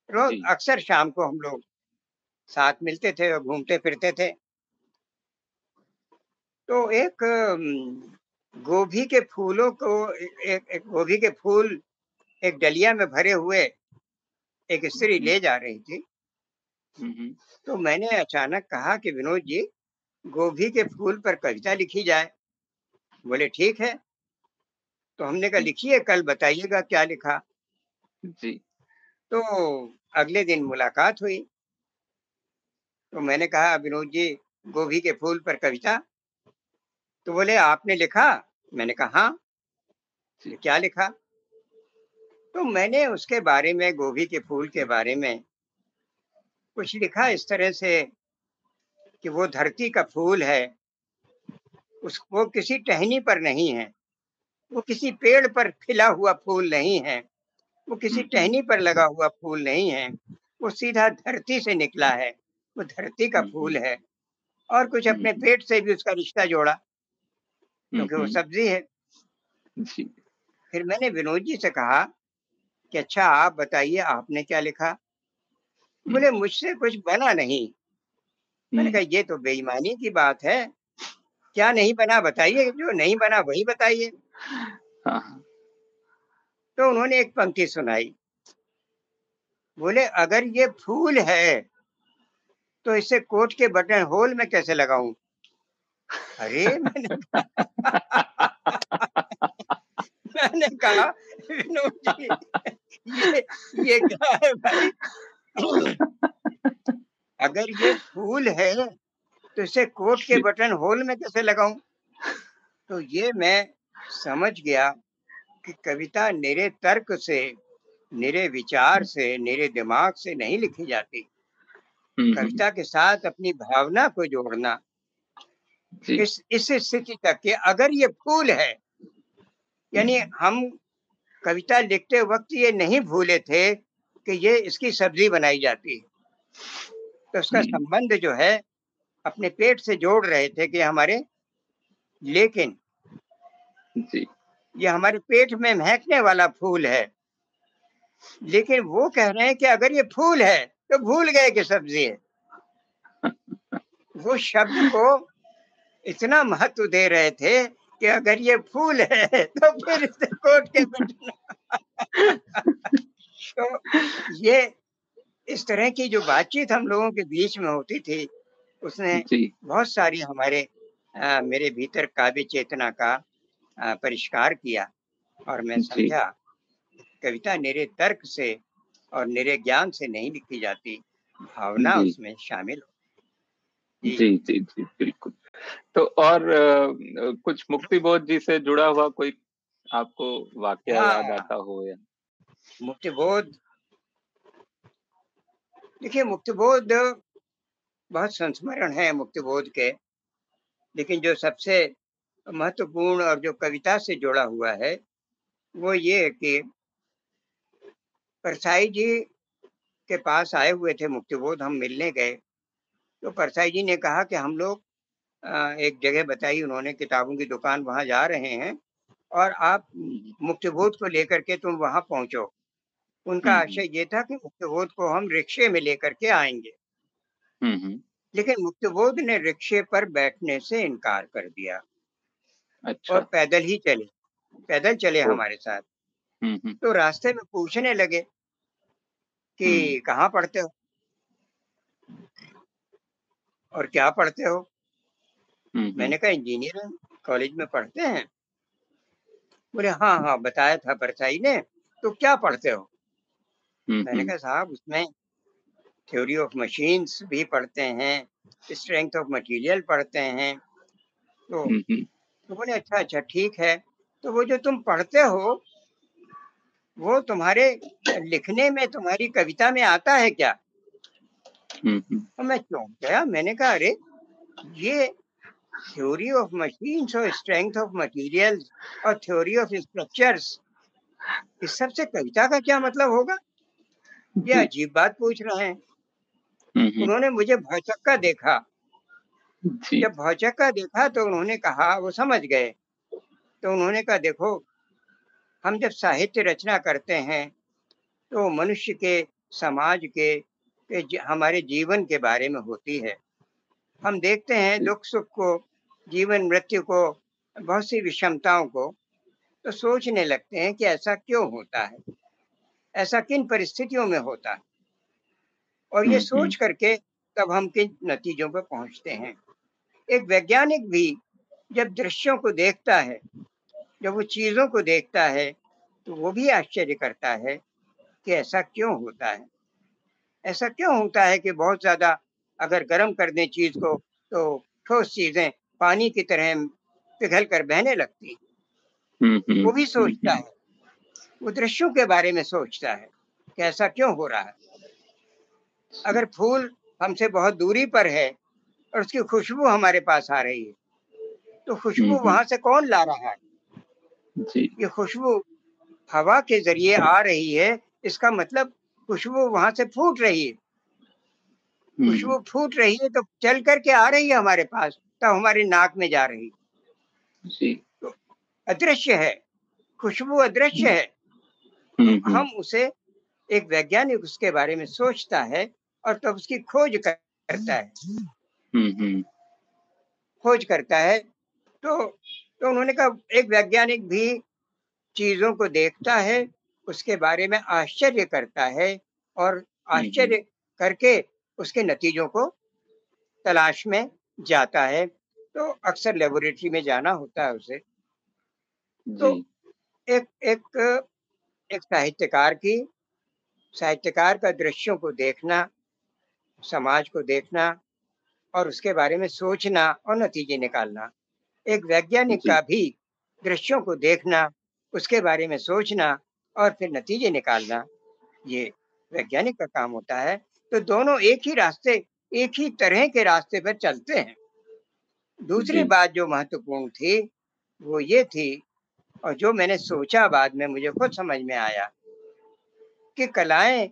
रोज अक्सर शाम को हम लोग साथ मिलते थे और घूमते फिरते थे। तो एक गोभी के फूलों को एक, एक गोभी के फूल एक डलिया में भरे हुए एक स्त्री ले जा रही थी। हम्म, हम्म, तो मैंने अचानक कहा कि विनोद जी गोभी के फूल पर कविता लिखी जाए। बोले ठीक है। तो हमने कहा लिखिए कल बताइएगा क्या लिखा? जी। तो अगले दिन मुलाकात हुई। तो मैंने कहा विनोद जी गोभी के फूल पर कविता तो बोले, आपने लिखा? मैंने कहा हाँ। जी। क्या लिखा? तो मैंने उसके बारे में, गोभी के फूल के बारे में कुछ लिखा इस तरह से कि वो धरती का फूल है। उस, वो किसी टहनी पर नहीं है। वो किसी पेड़ पर खिला हुआ फूल नहीं है। वो किसी टहनी पर लगा हुआ फूल नहीं है। वो सीधा धरती से निकला है। वो धरती का फूल है। और कुछ अपने पेट से भी उसका रिश्ता जोड़ा। क्योंकि वो हम्म, सब्ज़ी है। फिर मैंने विनोद जी से कहा कि अच्छा आप बताइए आपने क्या लिखा? बोले मुझसे कुछ बना नहीं। मैंने हम्म, कहा ये तो बेईमानी की बात है। क्या नहीं बना बताइए। जो नहीं बना वही बताइए। हाँ हाँ, तो उन्होंने एक पंक्ति सुनाई। बोले अगर ये फूल है तो इसे कोट के बटन होल में कैसे लगाऊँ? अरे मैंने मैंने कहा विनोद जी ये ये क्या है भाई? अगर ये फूल है तो इसे कोट के बटन होल में कैसे लगाऊँ? तो ये मैं समझ गया कि कविता निरे तर्क से निरे विचार से निरे दिमाग से नहीं लिखी जाती। हम्म, कविता के साथ अपनी भावना को जोड़ना इस इस स्थिति तक कि अगर ये फूल है यानी हम कविता लिखते वक्त ये नहीं भूले थे कि ये इसकी सब्ज़ी बनाई जाती है। तो उसका हम्म। संबंध जो है अपने पेट से जोड़ रहे थे कि हमारे लेकिन जी। ये हमारे पेट में महकने वाला फूल है। लेकिन वो कह रहे हैं कि अगर ये फूल है तो भूल गए कि सब्ज़ी है। वो शब्द को इतना महत्व दे रहे थे कि अगर ये फूल है तो फिर इसे कोट के बैठना। तो ये इस तरह की जो बातचीत हम लोगों के बीच में होती थी उसने बहुत सारी हमारे अ, मेरे भीतर काव्य चेतना का परिष्कार किया और मैं समझा कविता निरे तर्क से और निरे ज्ञान से नहीं लिखी जाती भावना उसमें शामिल हो। जी जी जी बिल्कुल। तो और अ, कुछ मुक्ति बोध जी से जुड़ा हुआ कोई आपको वाक्य हाँ। याद आता हो या? मुक्ति बोध? देखिए मुक्तिबोध बहुत संस्मरण है मुक्ति बोध के। लेकिन जो सबसे महत्वपूर्ण और जो कविता से जुड़ा हुआ है वो ये है कि परसाई जी के पास आए हुए थे मुक्तिबोध हम मिलने गए। तो परसाई जी ने कहा कि हम लोग एक जगह बताई उन्होंने किताबों की दुकान वहाँ जा रहे हैं और आप मुक्तिबोध को लेकर के तुम वहाँ पहुंचो। उनका हम्म। आशय ये था कि मुक्तिबोध को हम रिक्शे में लेकर के आएँगे। हम्म हम्म, लेकिन मुक्तिबोध ने रिक्शे पर बैठने से इनकार कर दिया अच्छा। और पैदल ही चले पैदल चले हमारे साथ। हम्म हम्म। तो रास्ते में पूछने लगे कि हम्म। कहाँ पढ़ते हो? और क्या पढ़ते हो? हम्म, मैंने कहा इंजीनियरिंग कॉलेज में पढ़ते हैं? बोले हाँ हाँ बताया था परसाई ने तो क्या पढ़ते हो? हम्म, मैंने हम्म, कहा साहब उसमें थ्योरी ऑफ़ मशीन्स भी पढ़ते हैं स्ट्रेंथ ऑफ़ मटेरियल पढ़ते हैं। तो हम्म, हम्म, तो बोले अच्छा अच्छा ठीक है। तो वो जो तुम पढ़ते हो वो तुम्हारे लिखने में तुम्हारी कविता में आता है क्या? हम्म, हम्म, तो मैं चौंक गया मैंने कहा अरे ये थ्योरी ऑफ़ मशीन्स और स्ट्रेंथ ऑफ़ मटेरियल्स और थ्योरी ऑफ़ स्ट्रक्चर्स इस सबसे कविता का क्या मतलब होगा? ये अजीब बात पूछ रहे हैं। हम्म, हम्म, उन्होंने मुझे भौचक्का देखा। जब भौचक्का देखा तो उन्होंने कहा वो समझ गए। तो उन्होंने कहा देखो हम जब साहित्य रचना करते हैं तो मनुष्य के समाज के, के हमारे जीवन के बारे में होती है। हम देखते हैं दुख सुख को जीवन मृत्यु को बहुत सी विषमताओं को तो सोचने लगते हैं कि ऐसा क्यों होता है? ऐसा किन परिस्थितियों में होता है? और ये हम्म, हम्म। सोच करके तब हम किन नतीजों पर पहुँचते हैं? एक वैज्ञानिक भी जब दृश्यों को देखता है जब वो चीज़ों को देखता है तो वो भी आश्चर्य करता है कि ऐसा क्यों होता है? ऐसा क्यों होता है कि बहुत ज़्यादा अगर गर्म कर दें चीज़ को तो ठोस चीज़ें पानी की तरह पिघल कर बहने लगती हैं। हम्म, हम्म, वो भी हम्म, सोचता है। वो दृश्यों के बारे में सोचता है कि ऐसा क्यों हो रहा है। अगर फूल हमसे बहुत दूरी पर है और उसकी खुशबू हमारे पास आ रही है तो खुशबू वहाँ से कौन ला रहा है? जी। ये खुशबू हवा के ज़रिए आ रही है इसका मतलब खुशबू वहाँ से फूट रही है। खुशबू फूट रही है तो चल करके आ रही है हमारे पास तब हमारे नाक में जा रही है। जी। अदृश्य है खुशबू अदृश्य है। हम्म, हम्म, हम उसे एक वैज्ञानिक उसके बारे में सोचता है और तब तो उसकी खोज करता है। हम्म, हम्म, खोज करता है तो तो उन्होंने कहा एक वैज्ञानिक भी चीज़ों को देखता है उसके बारे में आश्चर्य करता है और आश्चर्य करके उसके नतीजों को तलाश में जाता है। तो अक्सर लेबोरेटरी में जाना होता है उसे। तो एक एक एक साहित्यकार की साहित्यकार का दृश्यों को देखना समाज को देखना और उसके बारे में सोचना और नतीजे निकालना। एक वैज्ञानिक का भी दृश्यों को देखना उसके बारे में सोचना और फिर नतीजे निकालना ये वैज्ञानिक का काम होता है। तो दोनों एक ही रास्ते एक ही तरह के रास्ते पर चलते हैं। दूसरी बात जो महत्वपूर्ण थी वो ये थी और जो मैंने सोचा बाद में मुझे खुद समझ में आया कि कलाएँ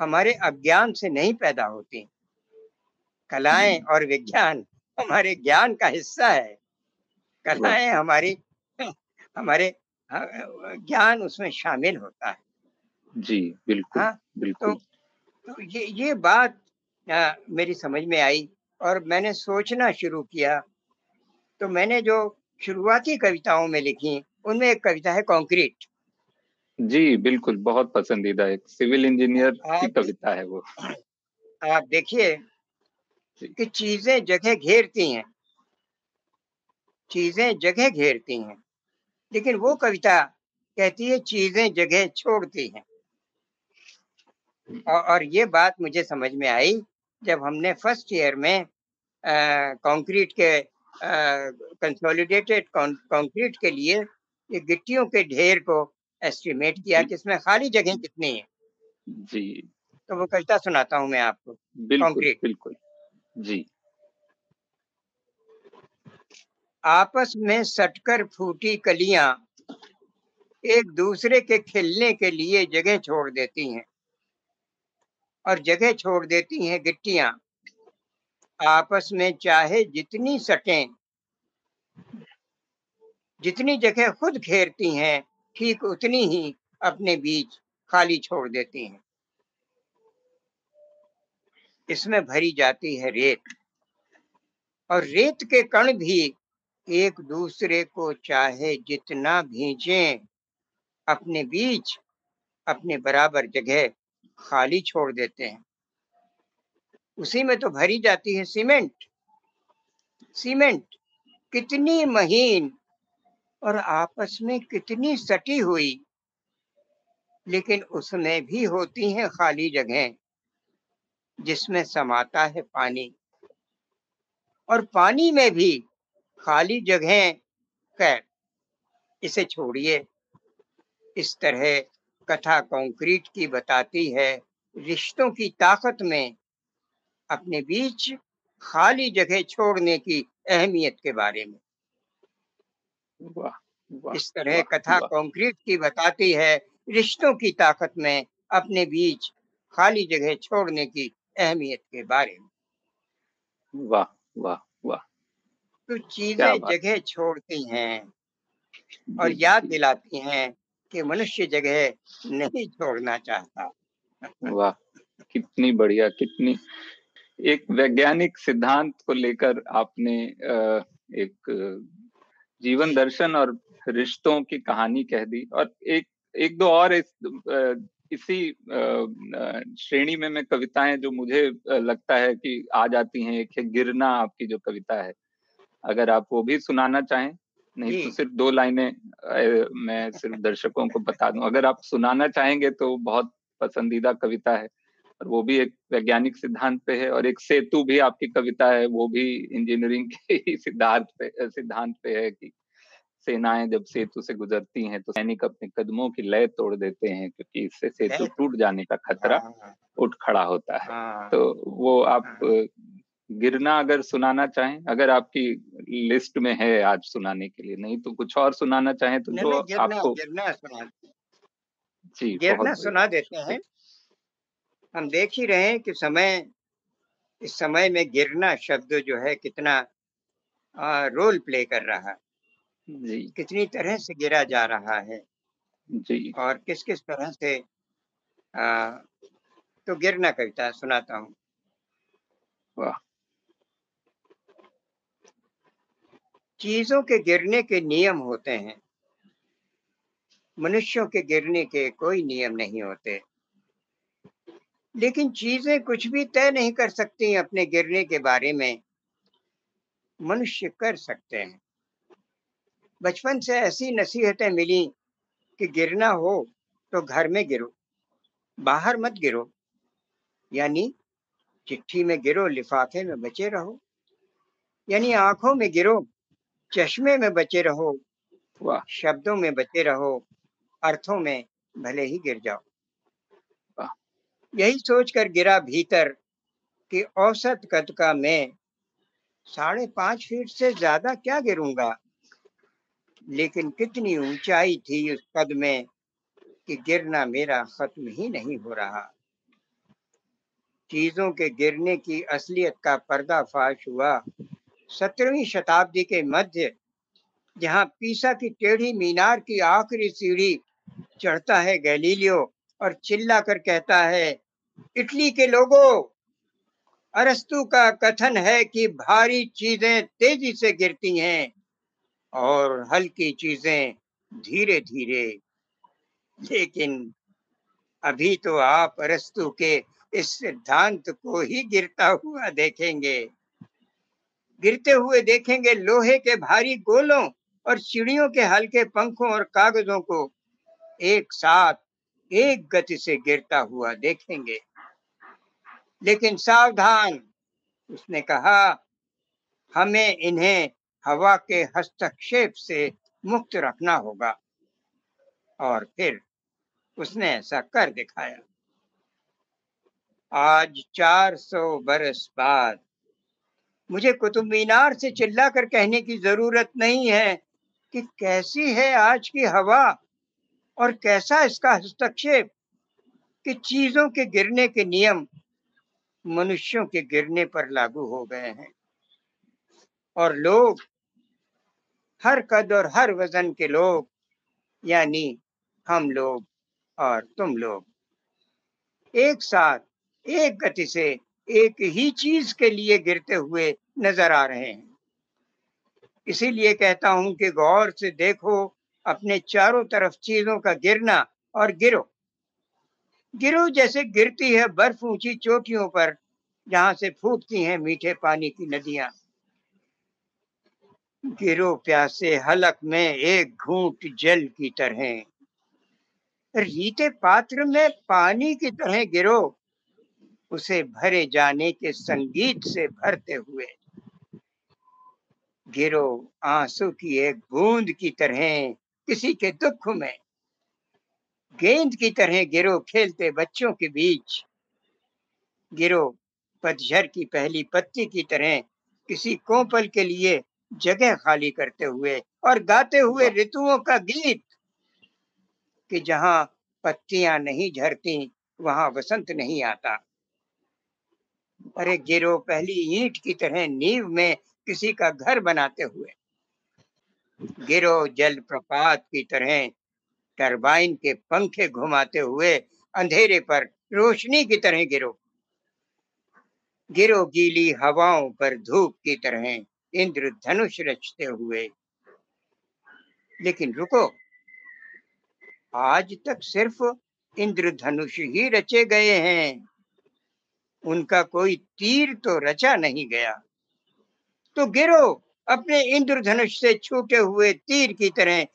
हमारे अज्ञान से नहीं पैदा होती। कलाएँ और विज्ञान हमारे ज्ञान का हिस्सा है। कलाएँ हमारी हमारे ज्ञान उसमें शामिल होता है। जी बिल्कुल हाँ, बिल्कुल। तो ये ये बात अ, मेरी समझ में आई और मैंने सोचना शुरू किया। तो मैंने जो शुरुआती कविताओं में लिखी उनमें एक कविता है कॉन्क्रीट जी बिल्कुल बहुत पसंदीदा एक सिविल इंजीनियर की कविता है वो। आप देखिए कि चीज़ें जगह घेरती हैं। चीज़ें जगह घेरती हैं। लेकिन वो कविता कहती है चीज़ें जगह छोड़ती हैं। और, ये बात मुझे समझ में आई जब हमने फ़र्स्ट ईयर में कंक्रीट के कंसोलिडेटेड कंक्रीट के लिए ये गिट्टियों के ढेर को एस्टिमेट किया कि इसमें खाली जगह कितनी है? जी। तो वो कविता सुनाता हूँ मैं आपको Concrete. बिल्कुल। जी। आपस में सटकर फूटी कलियाँ एक दूसरे के खिलने के लिए जगह छोड़ देती हैं। और जगह छोड़ देती हैं गिट्टियाँ। आपस में चाहे जितनी सटें। जितनी जगह खुद घेरती हैं, ठीक उतनी ही अपने बीच खाली छोड़ देती हैं। इसमें भरी जाती है रेत। और रेत के कण भी एक दूसरे को चाहे जितना भींचें, अपने बीच, अपने बराबर जगह खाली छोड़ देते हैं। उसी में तो भरी जाती है सीमेंट। सीमेंट कितनी महीन और आपस में कितनी सटी हुई, लेकिन उसमें भी होती हैं खाली जगह, जिसमें समाता है पानी। और पानी में भी खाली जगह, खैर, इसे छोड़िए। इस तरह कथा कंक्रीट की बताती है रिश्तों की ताकत में अपने बीच खाली जगह छोड़ने की अहमियत के बारे में। वाह वाह इस तरह वाह, कथा। कंक्रीट की बताती है रिश्तों की ताकत में अपने बीच खाली जगह छोड़ने की अहमियत के बारे में। वाह वाह वाह। तो चीज़ें जगह छोड़ती हैं और याद दिलाती हैं कि मनुष्य जगह नहीं छोड़ना चाहता। वाह, कितनी बढ़िया, कितनी एक वैज्ञानिक सिद्धांत को लेकर आपने एक जीवन दर्शन और रिश्तों की कहानी कह दी। और एक एक दो और इस इसी श्रेणी में मैं कविताएँ जो मुझे लगता है कि आ जाती हैं, एक है गिरना आपकी जो कविता है। अगर आप वो भी सुनाना चाहें। नहीं तो सिर्फ़ दो लाइनें मैं सिर्फ़ दर्शकों को बता दूँ। अगर आप सुनाना चाहेंगे तो बहुत पसंदीदा कविता है और वो भी एक वैज्ञानिक सिद्धांत पे है और एक सेतु भी आपकी कविता है वो भी इंजीनियरिंग के ही सिद्धांत पे सिद्धांत पे है कि सेनाएँ जब सेतु से गुजरती हैं तो सैनिक अपने कदमों की लय तोड़ देते हैं क्योंकि इससे सेतु टूट जाने का खतरा हाँ, हाँ। उठ खड़ा होता है। हाँ। तो वो आप गिरना अगर सुनाना चाहें अगर आपकी लिस्ट में है आज सुनाने के लिए नहीं तो कुछ और सुनाना चाहें तो नहीं, जो आपको गिरना सुना जी गिरना सुना देते हैं। हम देख ही रहे हैं कि समय इस समय में गिरना शब्द जो है कितना आ, रोल प्ले कर रहा। जी। कितनी तरह से गिरा जा रहा है। जी। और किस किस तरह से आ, तो गिरना कविता सुनाता हूँ। वाह। चीज़ों के गिरने के नियम होते हैं। मनुष्यों के गिरने के कोई नियम नहीं होते। लेकिन चीज़ें कुछ भी तय नहीं कर सकती अपने गिरने के बारे में। मनुष्य कर सकते हैं। बचपन से ऐसी नसीहतें मिली कि गिरना हो तो घर में गिरो, बाहर मत गिरो, यानी चिट्ठी में गिरो, लिफाफे में बचे रहो, यानी आँखों में गिरो चश्मे में बचे रहो शब्दों में बचे रहो अर्थों में भले ही गिर जाओ। यही सोचकर गिरा भीतर कि औसत कद का मैं साढ़े पाँच फीट से ज़्यादा क्या गिरूँगा? लेकिन कितनी ऊंचाई थी उस कद में कि गिरना मेरा खत्म ही नहीं हो रहा। चीज़ों के गिरने की असलियत का पर्दाफाश हुआ। सत्रहवीं शताब्दी के मध्य, जहाँ पीसा की टेढ़ी मीनार की आखिरी सीढ़ी चढ़ता है गैलीलियो और चिल्ला कर कहता है, इटली के लोगों, अरस्तु का कथन है कि भारी चीज़ें तेज़ी से गिरती हैं और हल्की चीज़ें धीरे धीरे लेकिन अभी तो आप अरस्तु के इस सिद्धांत को ही गिरता हुआ देखेंगे। गिरते हुए देखेंगे लोहे के भारी गोलों और चिड़ियों के हल्के पंखों और कागजों को। एक साथ एक गति से गिरता हुआ देखेंगे। लेकिन सावधान, उसने कहा, हमें इन्हें हवा के हस्तक्षेप से मुक्त रखना होगा। और फिर उसने ऐसा कर दिखाया। आज 400 बरस बाद मुझे कुतुब मीनार से चिल्ला कर कहने की ज़रूरत नहीं है कि कैसी है आज की हवा और कैसा इसका हस्तक्षेप कि चीज़ों के गिरने के नियम मनुष्यों के गिरने पर लागू हो गए हैं। और लोग, हर कद और हर वज़न के लोग, यानी हम लोग और तुम लोग, एक साथ, एक गति से एक ही चीज़ के लिए गिरते हुए नज़र आ रहे हैं। इसीलिए कहता हूँ कि गौर से देखो, अपने चारों तरफ़ चीज़ों का गिरना और गिरो। गिरो जैसे गिरती है बर्फ़ ऊँची चोटियों पर, जहाँ से फूटती हैं मीठे पानी की नदियाँ। गिरो प्यासे हलक में एक घूंट जल की तरह। रीते पात्र में पानी की तरह गिरो। उसे भरे जाने के संगीत से भरते हुए। गिरो आँसू की एक बूंद की तरह किसी के दुख में। गेंद की तरह गिरो खेलते बच्चों के बीच। गिरो पतझर की पहली पत्ती की तरह किसी कोपल के लिए जगह खाली करते हुए और गाते हुए ऋतुओं का गीत। कि जहाँ पत्तियाँ नहीं झरती, वहाँ वसंत नहीं आता। अरे गिरो पहली ईंट की तरह नींव में किसी का घर बनाते हुए। गिरो जल प्रपात की तरह टरबाइन के पंखे घुमाते हुए अंधेरे पर रोशनी की तरह गिरो। गिरो गीली हवाओं पर धूप की तरह इंद्र धनुष रचते हुए। लेकिन रुको, आज तक सिर्फ़ इंद्रधनुष ही रचे गए हैं। उनका कोई तीर तो रचा नहीं गया। तो गिरो, अपने इंद्रधनुष से छूटे हुए तीर की तरह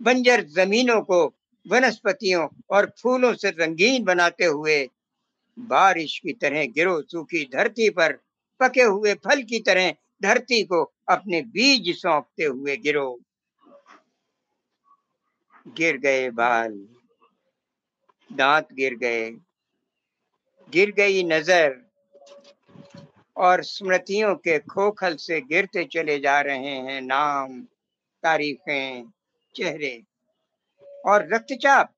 बंजर जमीनों को, वनस्पतियों और फूलों से रंगीन बनाते हुए बारिश की तरह गिरो, सूखी धरती पर पके हुए फल की तरह धरती को अपने बीज सौंपते हुए गिरो। गिर गए बाल, दांत गिर गए गिर गई नज़र और स्मृतियों के खोखल से गिरते चले जा रहे हैं नाम, तारीखें, चेहरे। और रक्तचाप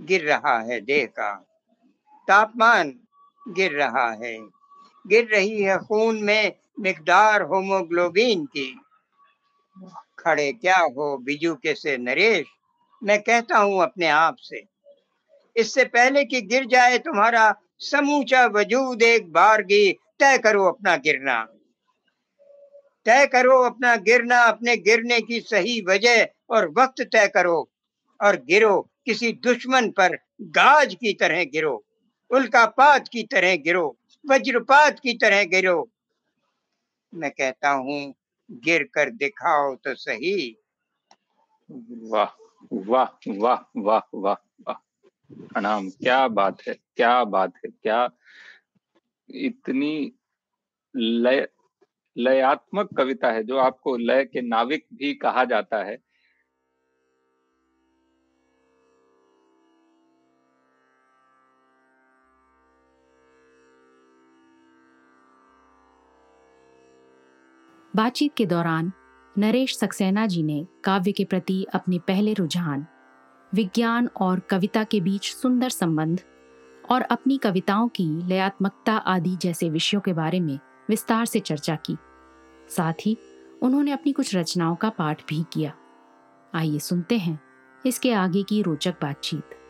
गिर रहा है, देह का। तापमान गिर रहा है। गिर रही है खून में मिकदार होमोग्लोबिन की। खड़े क्या हो, बिजू के से नरेश? मैं कहता हूँ अपने आप से। इससे पहले कि गिर जाए तुम्हारा समूचा वजूद एक बार बारगी तय करो अपना गिरना। तय करो अपना गिरना, अपने गिरने की सही वजह और वक्त तय करो और गिरो। किसी दुश्मन पर गाज की तरह गिरो, उल्कापात की तरह गिरो, वज्रपात की तरह गिरो। मैं कहता हूँ, गिर कर दिखाओ तो सही। वाह वाह वाह वाह वाह वाह। प्रणाम। क्या बात है, क्या बात है, क्या इतनी लय, लयात्मक कविता है जो आपको लय के नाविक भी कहा जाता है। बातचीत के दौरान नरेश सक्सेना जी ने काव्य के प्रति अपने पहले रुझान विज्ञान और कविता के बीच सुंदर संबंध और अपनी कविताओं की लयात्मकता आदि जैसे विषयों के बारे में विस्तार से चर्चा की। साथ ही उन्होंने अपनी कुछ रचनाओं का पाठ भी किया। आइए सुनते हैं इसके आगे की रोचक बातचीत।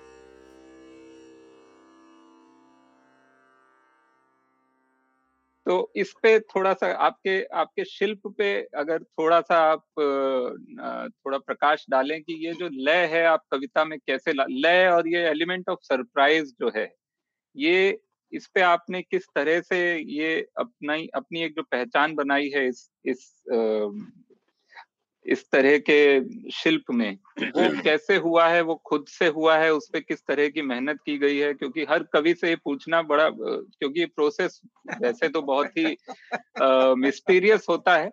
तो इस पे थोड़ा सा आपके आपके शिल्प पे अगर थोड़ा सा आप थोड़ा प्रकाश डालें कि ये जो लय है आप कविता में कैसे लय और ये एलिमेंट ऑफ़ सरप्राइज़ जो है, ये इस पे आपने किस तरह से ये अपना अपनी एक जो पहचान बनाई है इस इस इस तरह के शिल्प में? वो कैसे हुआ है? वो खुद से हुआ है? उस पर किस तरह की मेहनत की गई है? क्योंकि हर कवि से ये पूछना बड़ा क्योंकि प्रोसेस वैसे तो बहुत ही मिस्टीरियस होता है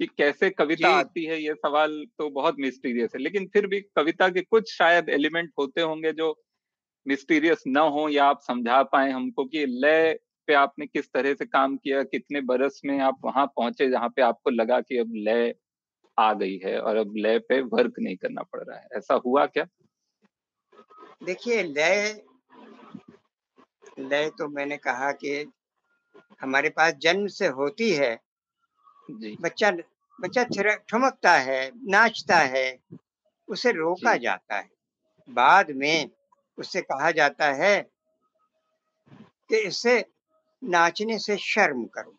कि कैसे कविता आती है? ये सवाल तो बहुत मिस्टीरियस है। लेकिन फिर भी कविता के कुछ शायद एलिमेंट होते होंगे जो मिस्टीरियस न हो या आप समझा पाए हमको कि लय पे आपने किस तरह से काम किया कितने बरस में आप वहाँ पहुँचे जहाँ पे आपको लगा कि अब लय आ गई है और अब लय पे वर्क नहीं करना पड़ रहा है। ऐसा हुआ क्या? देखिए लय लय तो मैंने कहा कि हमारे पास जन्म से होती है। जी। बच्चा बच्चा ठुमकता है नाचता है उसे रोका जाता है। बाद में उससे कहा जाता है कि इससे नाचने से शर्म करो।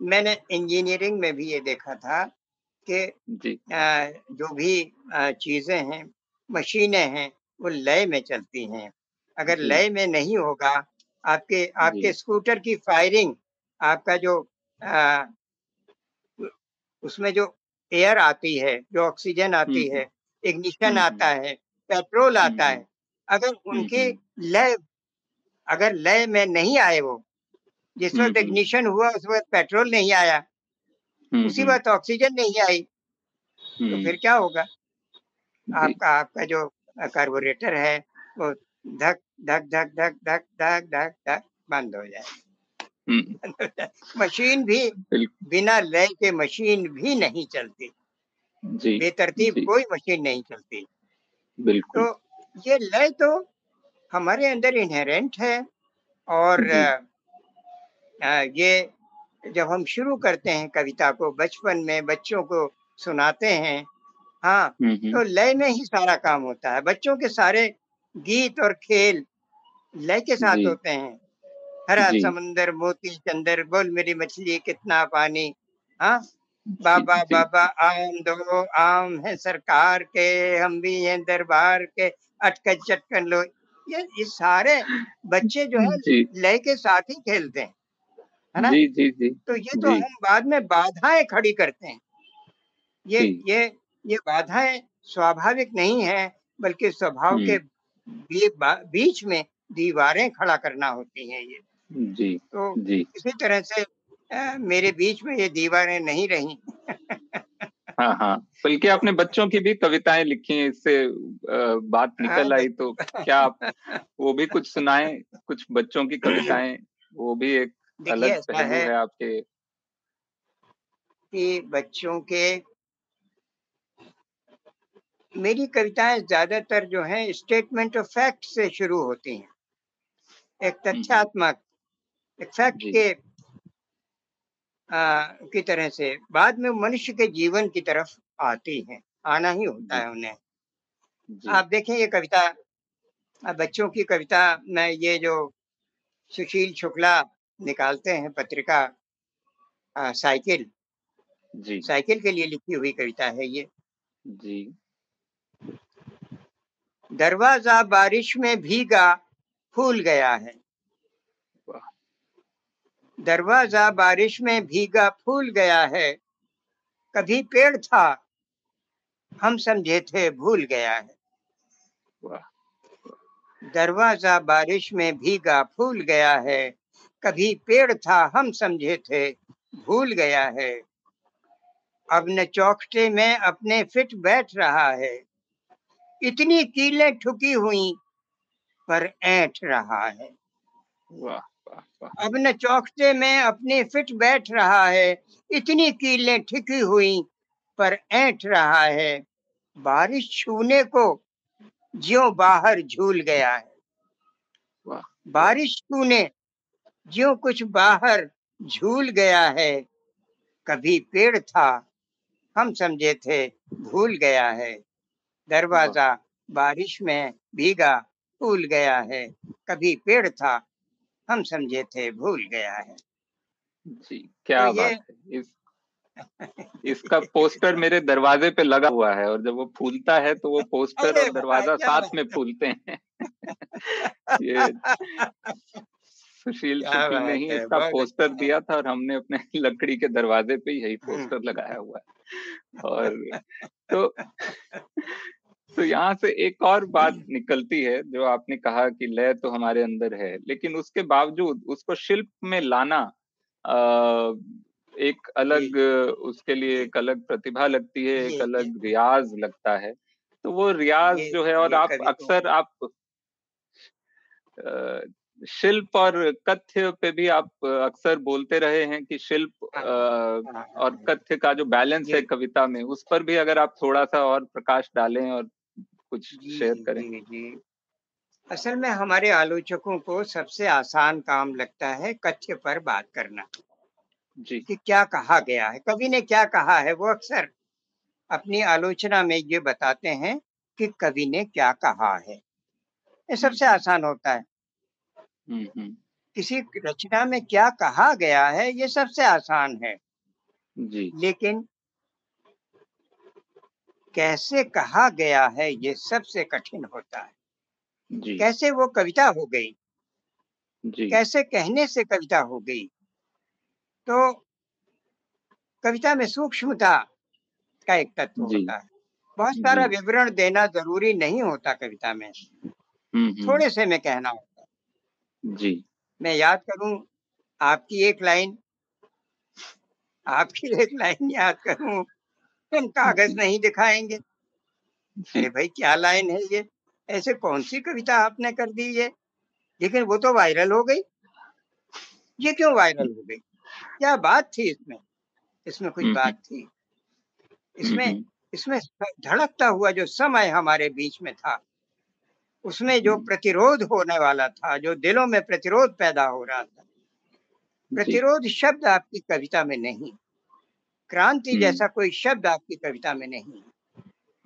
मैंने इंजीनियरिंग में भी ये देखा था कि जो। भी चीज़ें हैं मशीनें हैं वो लय में चलती हैं। अगर लय में नहीं होगा आपके आपके स्कूटर की फायरिंग आपका जो आ, उसमें जो एयर आती है जो ऑक्सीजन आती है इग्निशन आता है। पेट्रोल आता है। अगर उनके लय अगर लय में नहीं आए वो जिस वक्त इग्निशन हुआ उस वक्त पेट्रोल नहीं आया उसी वक्त ऑक्सीजन नहीं आई तो फिर क्या होगा? आपका आपका जो कार्बोरेटर है वो धक धक धक धक धक धक धक धक बंद हो जाए। मशीन भी बिना लय के मशीन भी नहीं चलती। बेतरतीब कोई मशीन नहीं चलती। बिल्कुल। तो ये लय तो हमारे अंदर इनहेरेंट है और ये जब हम शुरू करते हैं कविता को बचपन में बच्चों को सुनाते हैं हाँ तो लय में ही सारा काम होता है। बच्चों के सारे गीत और खेल लय के साथ होते हैं। हरा समंदर मोती चंदर गोल मेरी मछली कितना पानी हाँ? बाबा बाबा आम दो आम है सरकार के हम भी हैं दरबार के अटकन चटकन लो। ये ये सारे बच्चे जो है लय के साथ ही खेलते हैं। है ना? जी जी जी। तो ये तो हम बाद में बाधाएँ खड़ी करते हैं ये ये ये बाधाएँ स्वाभाविक नहीं है बल्कि स्वभाव के हम्म। बीच में दीवारें खड़ा करना होती हैं ये। जी तो जी। इसी तरह से मेरे बीच में ये दीवारें नहीं रही। हाँ हाँ। बल्कि आपने बच्चों की भी कविताएँ लिखी हैं इससे बात हाँ निकल आई तो क्या आप वो भी कुछ सुनाएँ कुछ बच्चों की कविताएँ वो भी एक अलग ऐसा पहलू है है आपके। कि बच्चों के मेरी कविताएँ ज़्यादातर जो है स्टेटमेंट ऑफ़ फैक्ट से शुरू होती हैं। एक तथ्यात्मक एक फैक्ट के आ, की तरह से बाद में मनुष्य के जीवन की तरफ़ आती हैं आना ही होता है उन्हें। आप देखें ये कविता बच्चों की कविता में ये जो सुशील शुक्ला निकालते हैं पत्रिका आ, साइकिल। जी। साइकिल के लिए लिखी हुई कविता है ये। जी। दरवाज़ा बारिश में भीगा फूल गया है। दरवाज़ा बारिश में भीगा फूल गया है। कभी पेड़ था हम समझे थे भूल गया है। दरवाज़ा बारिश में भीगा फूल गया है। कभी पेड़ था हम समझे थे। भूल गया है। अब न चौखटे में अपने फिट बैठ रहा है। इतनी कीलें ठुकी हुई पर ऐंठ रहा है। वाह अब न चौखटे में अपने फिट बैठ रहा है। इतनी कीलें ठिकी हुई पर ऐठ रहा है। बारिश छूने को ज्यो बाहर झूल गया है। बारिश छूने ज्यो कुछ बाहर झूल गया है कभी पेड़ था हम समझे थे भूल गया है। दरवाज़ा बारिश में भीगा फूल गया है कभी पेड़ था हम समझे थे भूल गया है। जी क्या तो बात है। इस इसका पोस्टर मेरे दरवाजे पे लगा हुआ है और जब वो फूलता है तो वो पोस्टर और दरवाज़ा साथ में फूलते हैं। ये सुशील शुक्ल ने ही इसका पोस्टर अच्छा। दिया था और हमने अपने लकड़ी के दरवाजे पे यही हम्म। पोस्टर लगाया हुआ है। और तो तो यहाँ से एक और बात निकलती है जो आपने कहा कि लय तो हमारे अंदर है लेकिन उसके बावजूद उसको शिल्प में लाना अ, एक अलग उसके लिए एक अलग प्रतिभा लगती है एक अलग रियाज लगता है। तो वो रियाज जो है और आप अक्सर आप शिल्प और कथ्य पे भी आप अक्सर बोलते रहे हैं कि शिल्प हाँ, हाँ, और हाँ। कथ्य का जो बैलेंस है कविता में उस पर भी अगर आप थोड़ा सा और प्रकाश डालें और कुछ शेयर करें। जी जी। असल में हमारे आलोचकों को सबसे आसान काम लगता है कथ्य पर बात करना। जी। कि क्या कहा गया है? कवि ने क्या कहा है? वो अक्सर अपनी आलोचना में ये बताते हैं कि कवि ने क्या कहा है। ये सबसे आसान होता है। किसी रचना में क्या कहा गया है ये सबसे आसान है। जी। लेकिन कैसे कहा गया है ये सबसे कठिन होता है। जी। कैसे वो कविता हो गई? जी। कैसे कहने से कविता हो गई? तो कविता में सूक्ष्मता का एक तत्व होता है। बहुत सारा विवरण देना ज़रूरी नहीं होता कविता में। थोड़े से में कहना होता है जी। मैं याद करूँ आपकी एक लाइन आपकी एक लाइन याद करूँ हम कागज़ नहीं दिखाएँगे। अरे भाई क्या लाइन है ये? ऐसे कौन सी कविता आपने कर दी ये? लेकिन वो तो वायरल हो गई। ये क्यों वायरल हो गई? क्या बात थी इसमें? इसमें कुछ हम्म, बात थी। इसमें हम्म, इसमें धड़कता हुआ जो समय हमारे बीच में था उसमें जो हम्म। प्रतिरोध होने वाला था जो दिलों में प्रतिरोध पैदा हो रहा था प्रतिरोध शब्द आपकी कविता में नहीं क्रांति हम्म। जैसा कोई शब्द आपकी कविता में नहीं।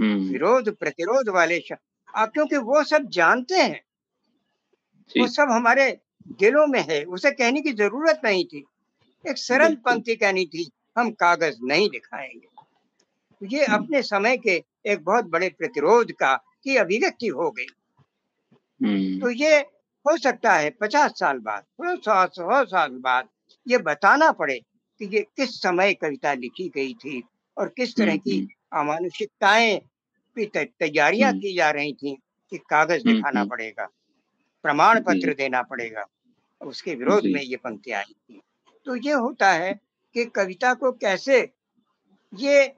हम्म, विरोध प्रतिरोध वाले शब्द आप क्योंकि वो सब जानते हैं वो सब हमारे दिलों में है उसे कहने की ज़रूरत नहीं थी। एक सरल पंक्ति कहनी थी हम कागज़ नहीं दिखाएँगे। तो ये। अपने समय के एक बहुत बड़े प्रतिरोध का की अभिव्यक्ति हो गई। तो ये हो सकता है पचास साल बाद सौ सौ साल बाद ये बताना पड़े कि ये किस समय कविता लिखी गई थी और किस तरह की अमानुषिकताएँ की तैयारियाँ हम्म। की जा रही थी कि कागज़ हम्म, दिखाना हम्म। पड़ेगा प्रमाण पत्र देना पड़ेगा उसके विरोध में ये पंक्तियाँ आई थी। तो ये होता है कि कविता को कैसे ये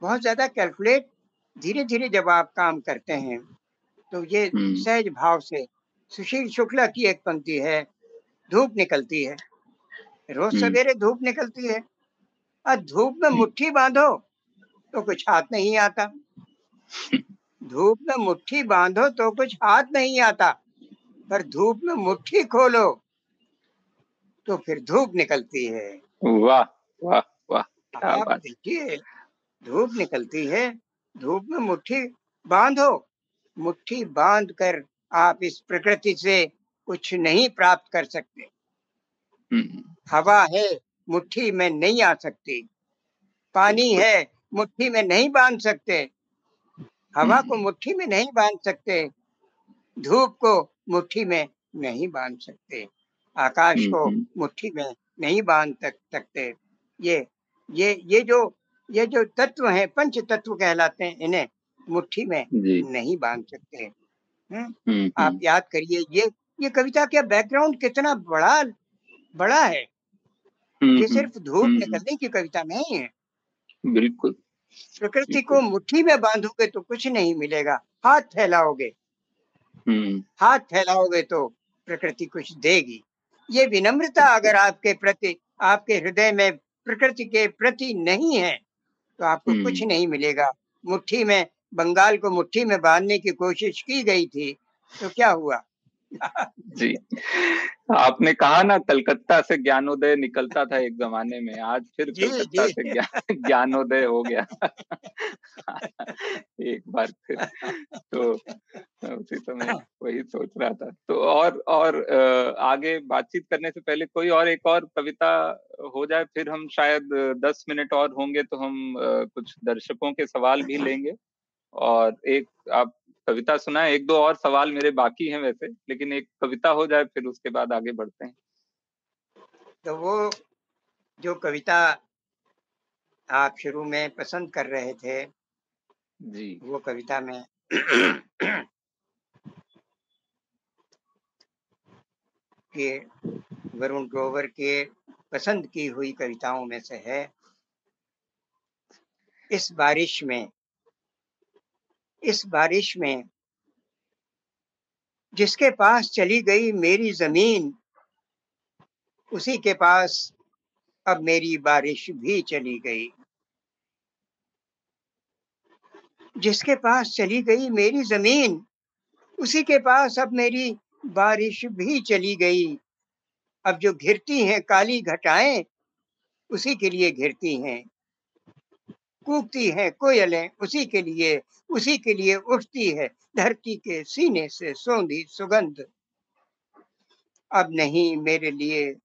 बहुत ज़्यादा कैलकुलेट धीरे धीरे जब आप काम करते हैं तो ये हम्म। सहज भाव से सुशील शुक्ला की एक पंक्ति है धूप निकलती है। रोज हम्म। सवेरे धूप निकलती है। और धूप में मुट्ठी बांधो तो कुछ हाथ नहीं आता। धूप में मुट्ठी बांधो तो कुछ हाथ नहीं आता पर धूप में मुट्ठी खोलो तो फिर धूप निकलती है। वाह वाह वाह देखिए धूप निकलती है धूप में मुट्ठी बांधो मुट्ठी बाँध कर आप इस प्रकृति से कुछ नहीं प्राप्त कर सकते। हम्म, हवा है मुट्ठी में नहीं आ सकती। पानी है मुट्ठी में नहीं बाँध सकते। हवा को मुट्ठी में नहीं बाँध सकते। धूप को मुट्ठी में नहीं बाँध सकते। आकाश को हम्म। मुट्ठी में नहीं बाँध तक सकते। ये ये ये जो ये जो तत्व हैं पंच तत्व कहलाते हैं इन्हें। मुट्ठी में नहीं बाँध सकते? हम्म, आप याद करिए ये ये कविता का बैकग्राउंड कितना बड़ा बड़ा है? ये सिर्फ़ धूप निकलने की कविता नहीं है। बिल्कुल। प्रकृति को मुट्ठी में बांधोगे तो कुछ नहीं मिलेगा। हाथ फैलाओगे। हाथ फैलाओगे तो प्रकृति कुछ देगी। ये विनम्रता अगर आपके प्रति आपके हृदय में प्रकृति के प्रति नहीं है तो आपको। कुछ नहीं मिलेगा। मुट्ठी में बंगाल को मुट्ठी में बांधने की कोशिश की गई थी तो क्या हुआ? जी। आपने कहा ना कलकत्ता से ज्ञानोदय निकलता था एक जमाने में आज फिर जी, कलकत्ता जी। से ज्ञान ज्ञानोदय हो गया। एक बार फिर। तो उसी समय वही सोच रहा था। तो और और आगे बातचीत करने से पहले कोई और एक और कविता हो जाए फिर हम शायद दस मिनट और होंगे तो हम कुछ दर्शकों के सवाल भी लेंगे। और एक आप कविता सुना एक दो और सवाल मेरे बाकी हैं वैसे लेकिन एक कविता हो जाए फिर उसके बाद आगे बढ़ते हैं। तो वो जो कविता आप शुरू में पसंद कर रहे थे जी। वो कविता में के वरुण ग्रोवर के पसंद की हुई कविताओं में से है इस बारिश में इस बारिश में, जिसके पास चली गई मेरी ज़मीन, उसी के पास अब मेरी बारिश भी चली गई। जिसके पास चली गई मेरी ज़मीन, उसी के पास अब मेरी बारिश भी चली गई। अब जो घिरती हैं, काली घटाएँ, उसी के लिए घिरती हैं। कूकती हैं, कोयलें उसी के लिए, उसी के लिए उठती है, धरती के सीने से सौंधी सुगंध। अब नहीं मेरे लिए,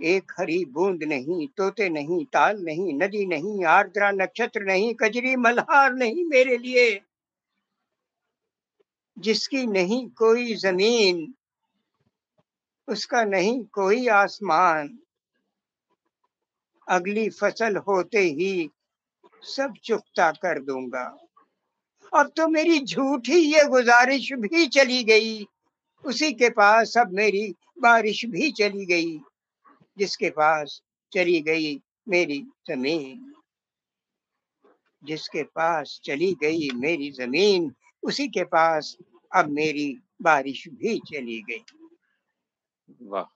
एक हरी बूंद नहीं, तोते नहीं, ताल नहीं, नदी नहीं, आर्द्रा नक्षत्र नहीं, कजरी मल्हार नहीं मेरे लिए। जिसकी नहीं कोई ज़मीन, उसका नहीं कोई आसमान। अगली फ़सल होते ही सब चुकता कर दूँगा। अब तो मेरी झूठी ये गुजारिश भी चली गई। उसी के पास अब मेरी बारिश भी चली गई, जिसके पास चली गई मेरी ज़मीन। जिसके पास चली गई मेरी ज़मीन, उसी के पास अब मेरी बारिश भी चली गई। वाह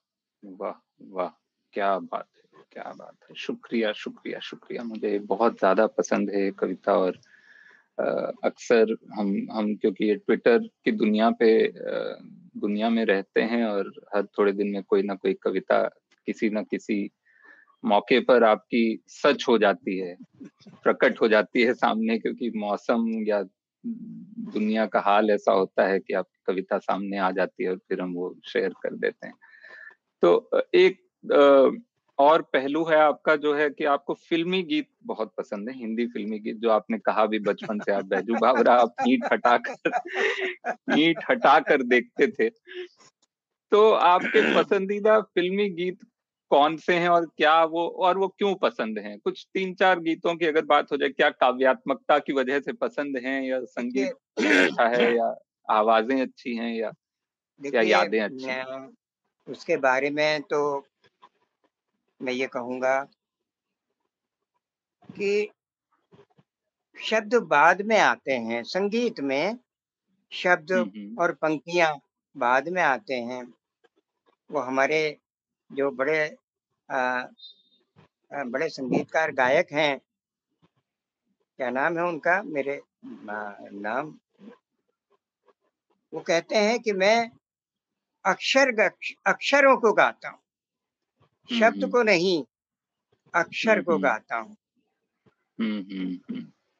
वाह वाह, क्या बात है। क्या बात है। शुक्रिया शुक्रिया शुक्रिया। मुझे बहुत ज़्यादा पसंद है कविता और अक्सर हम हम क्योंकि ये ट्विटर की दुनिया पे दुनिया में रहते हैं और हर थोड़े दिन में कोई ना कोई कविता किसी न किसी मौके पर आपकी सच हो जाती है, प्रकट हो जाती है सामने क्योंकि मौसम या दुनिया का हाल ऐसा होता है कि आपकी कविता सामने आ जाती है और फिर हम वो शेयर कर देते हैं। तो एक और पहलू है आपका जो है कि आपको फिल्मी गीत बहुत पसंद है हिंदी फिल्मी गीत जो आपने कहा भी बचपन से आप बैजू बाबरा आप ईट हटाकर ईट हटाकर देखते थे। तो आपके पसंदीदा फिल्मी गीत कौन से हैं और क्या वो और वो क्यों पसंद हैं? कुछ तीन चार गीतों की अगर बात हो जाए क्या काव्यात्मकता की वजह से पसंद हैं या संगीत अच्छा है या आवाज़ें अच्छी हैं या या यादें अच्छी हैं? उसके बारे में तो मैं ये कहूँगा कि शब्द बाद में आते हैं संगीत में शब्द और पंक्तियाँ बाद में आते हैं वो हमारे जो बड़े आ, बड़े संगीतकार गायक हैं क्या नाम है उनका मेरे नाम? वो कहते हैं कि मैं अक्षर अक्षरों को गाता हूँ। शब्द को नहीं अक्षर को गाता हूँ।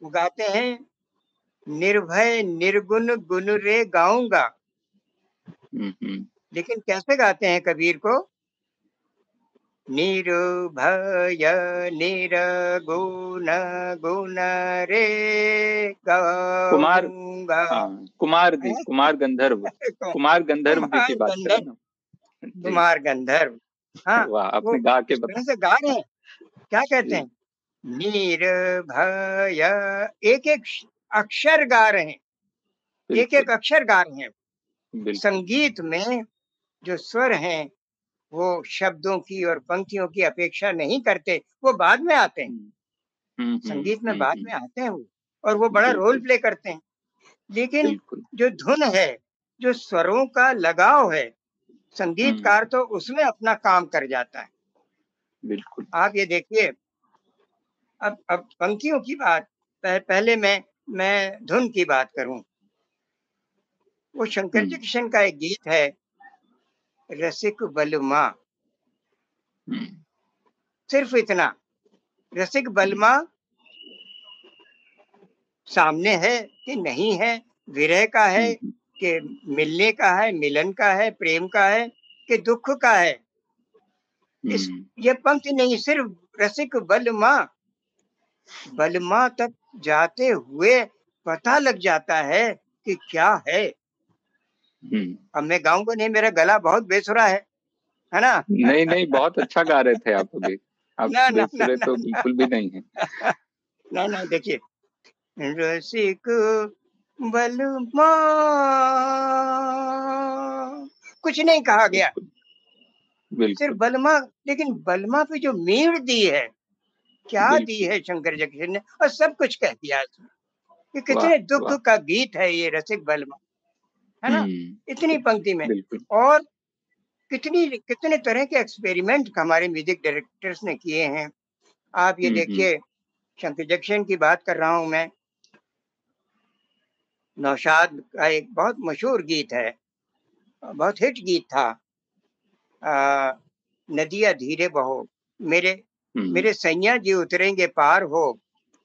वो गाते हैं निर्भय निर्गुण गुण रे गाऊँगा। लेकिन कैसे गाते हैं कबीर को? निर्भय निर्गुण गुण रे कुमार हाँ, कुमार जी कुमार गंधर्व कुमार गंधर्व की बात कुमार गंधर्व। हाँ आपने गा के से गा रहे हैं। क्या कहते हैं? निर्भय एक एक अक्षर गा रहे हैं। एक एक अक्षर गा रहे हैं। संगीत में जो स्वर हैं वो शब्दों की और पंक्तियों की अपेक्षा नहीं करते वो बाद में आते हैं। हम्म, हम्म, संगीत में हम्म, बाद में आते हैं वो और वो बड़ा रोल प्ले करते हैं। लेकिन जो धुन है जो स्वरों का लगाव है संगीतकार तो उसमें अपना काम कर जाता है। बिल्कुल। आप ये देखिए अब अब पंक्तियों की बात पहले मैं मैं धुन की बात करूँ। वो शंकर जी किशन का एक गीत है रसिक बलमा। सिर्फ़ इतना रसिक बलमा सामने है कि नहीं है विरह का है कि मिलने का है मिलन का है प्रेम का है कि दुख का है। इस ये पंक्ति नहीं सिर्फ़ रसिक बलमा बलमा तक जाते हुए पता लग जाता है कि क्या है। अब मैं गाऊँगा नहीं मेरा गला बहुत बेसुरा है है ना? नहीं नहीं बहुत अच्छा गा रहे थे आप अभी। आप ना, ना, ना, तो बिल्कुल भी नहीं है। ना ना देखिए रसिक बलमा। कुछ नहीं कहा गया। सिर्फ़ बलमा लेकिन बलमा पे जो मीड़ दी है क्या दी है शंकर जगदीश ने? और सब कुछ कह दिया कि कितने दुख का गीत है ये रसिक बलमा है ना? हम्म। इतनी पंक्ति में। और कितनी कितने तरह के एक्सपेरिमेंट हमारे म्यूज़िक डायरेक्टर्स ने किए हैं। आप ये हम्म, हम्म। देखिए शंकर जंक्शन की बात कर रहा हूँ मैं नौशाद का एक बहुत मशहूर गीत है। बहुत हिट गीत था। आ, नदिया धीरे बहो मेरे हम्म। मेरे सैया जी उतरेंगे पार हो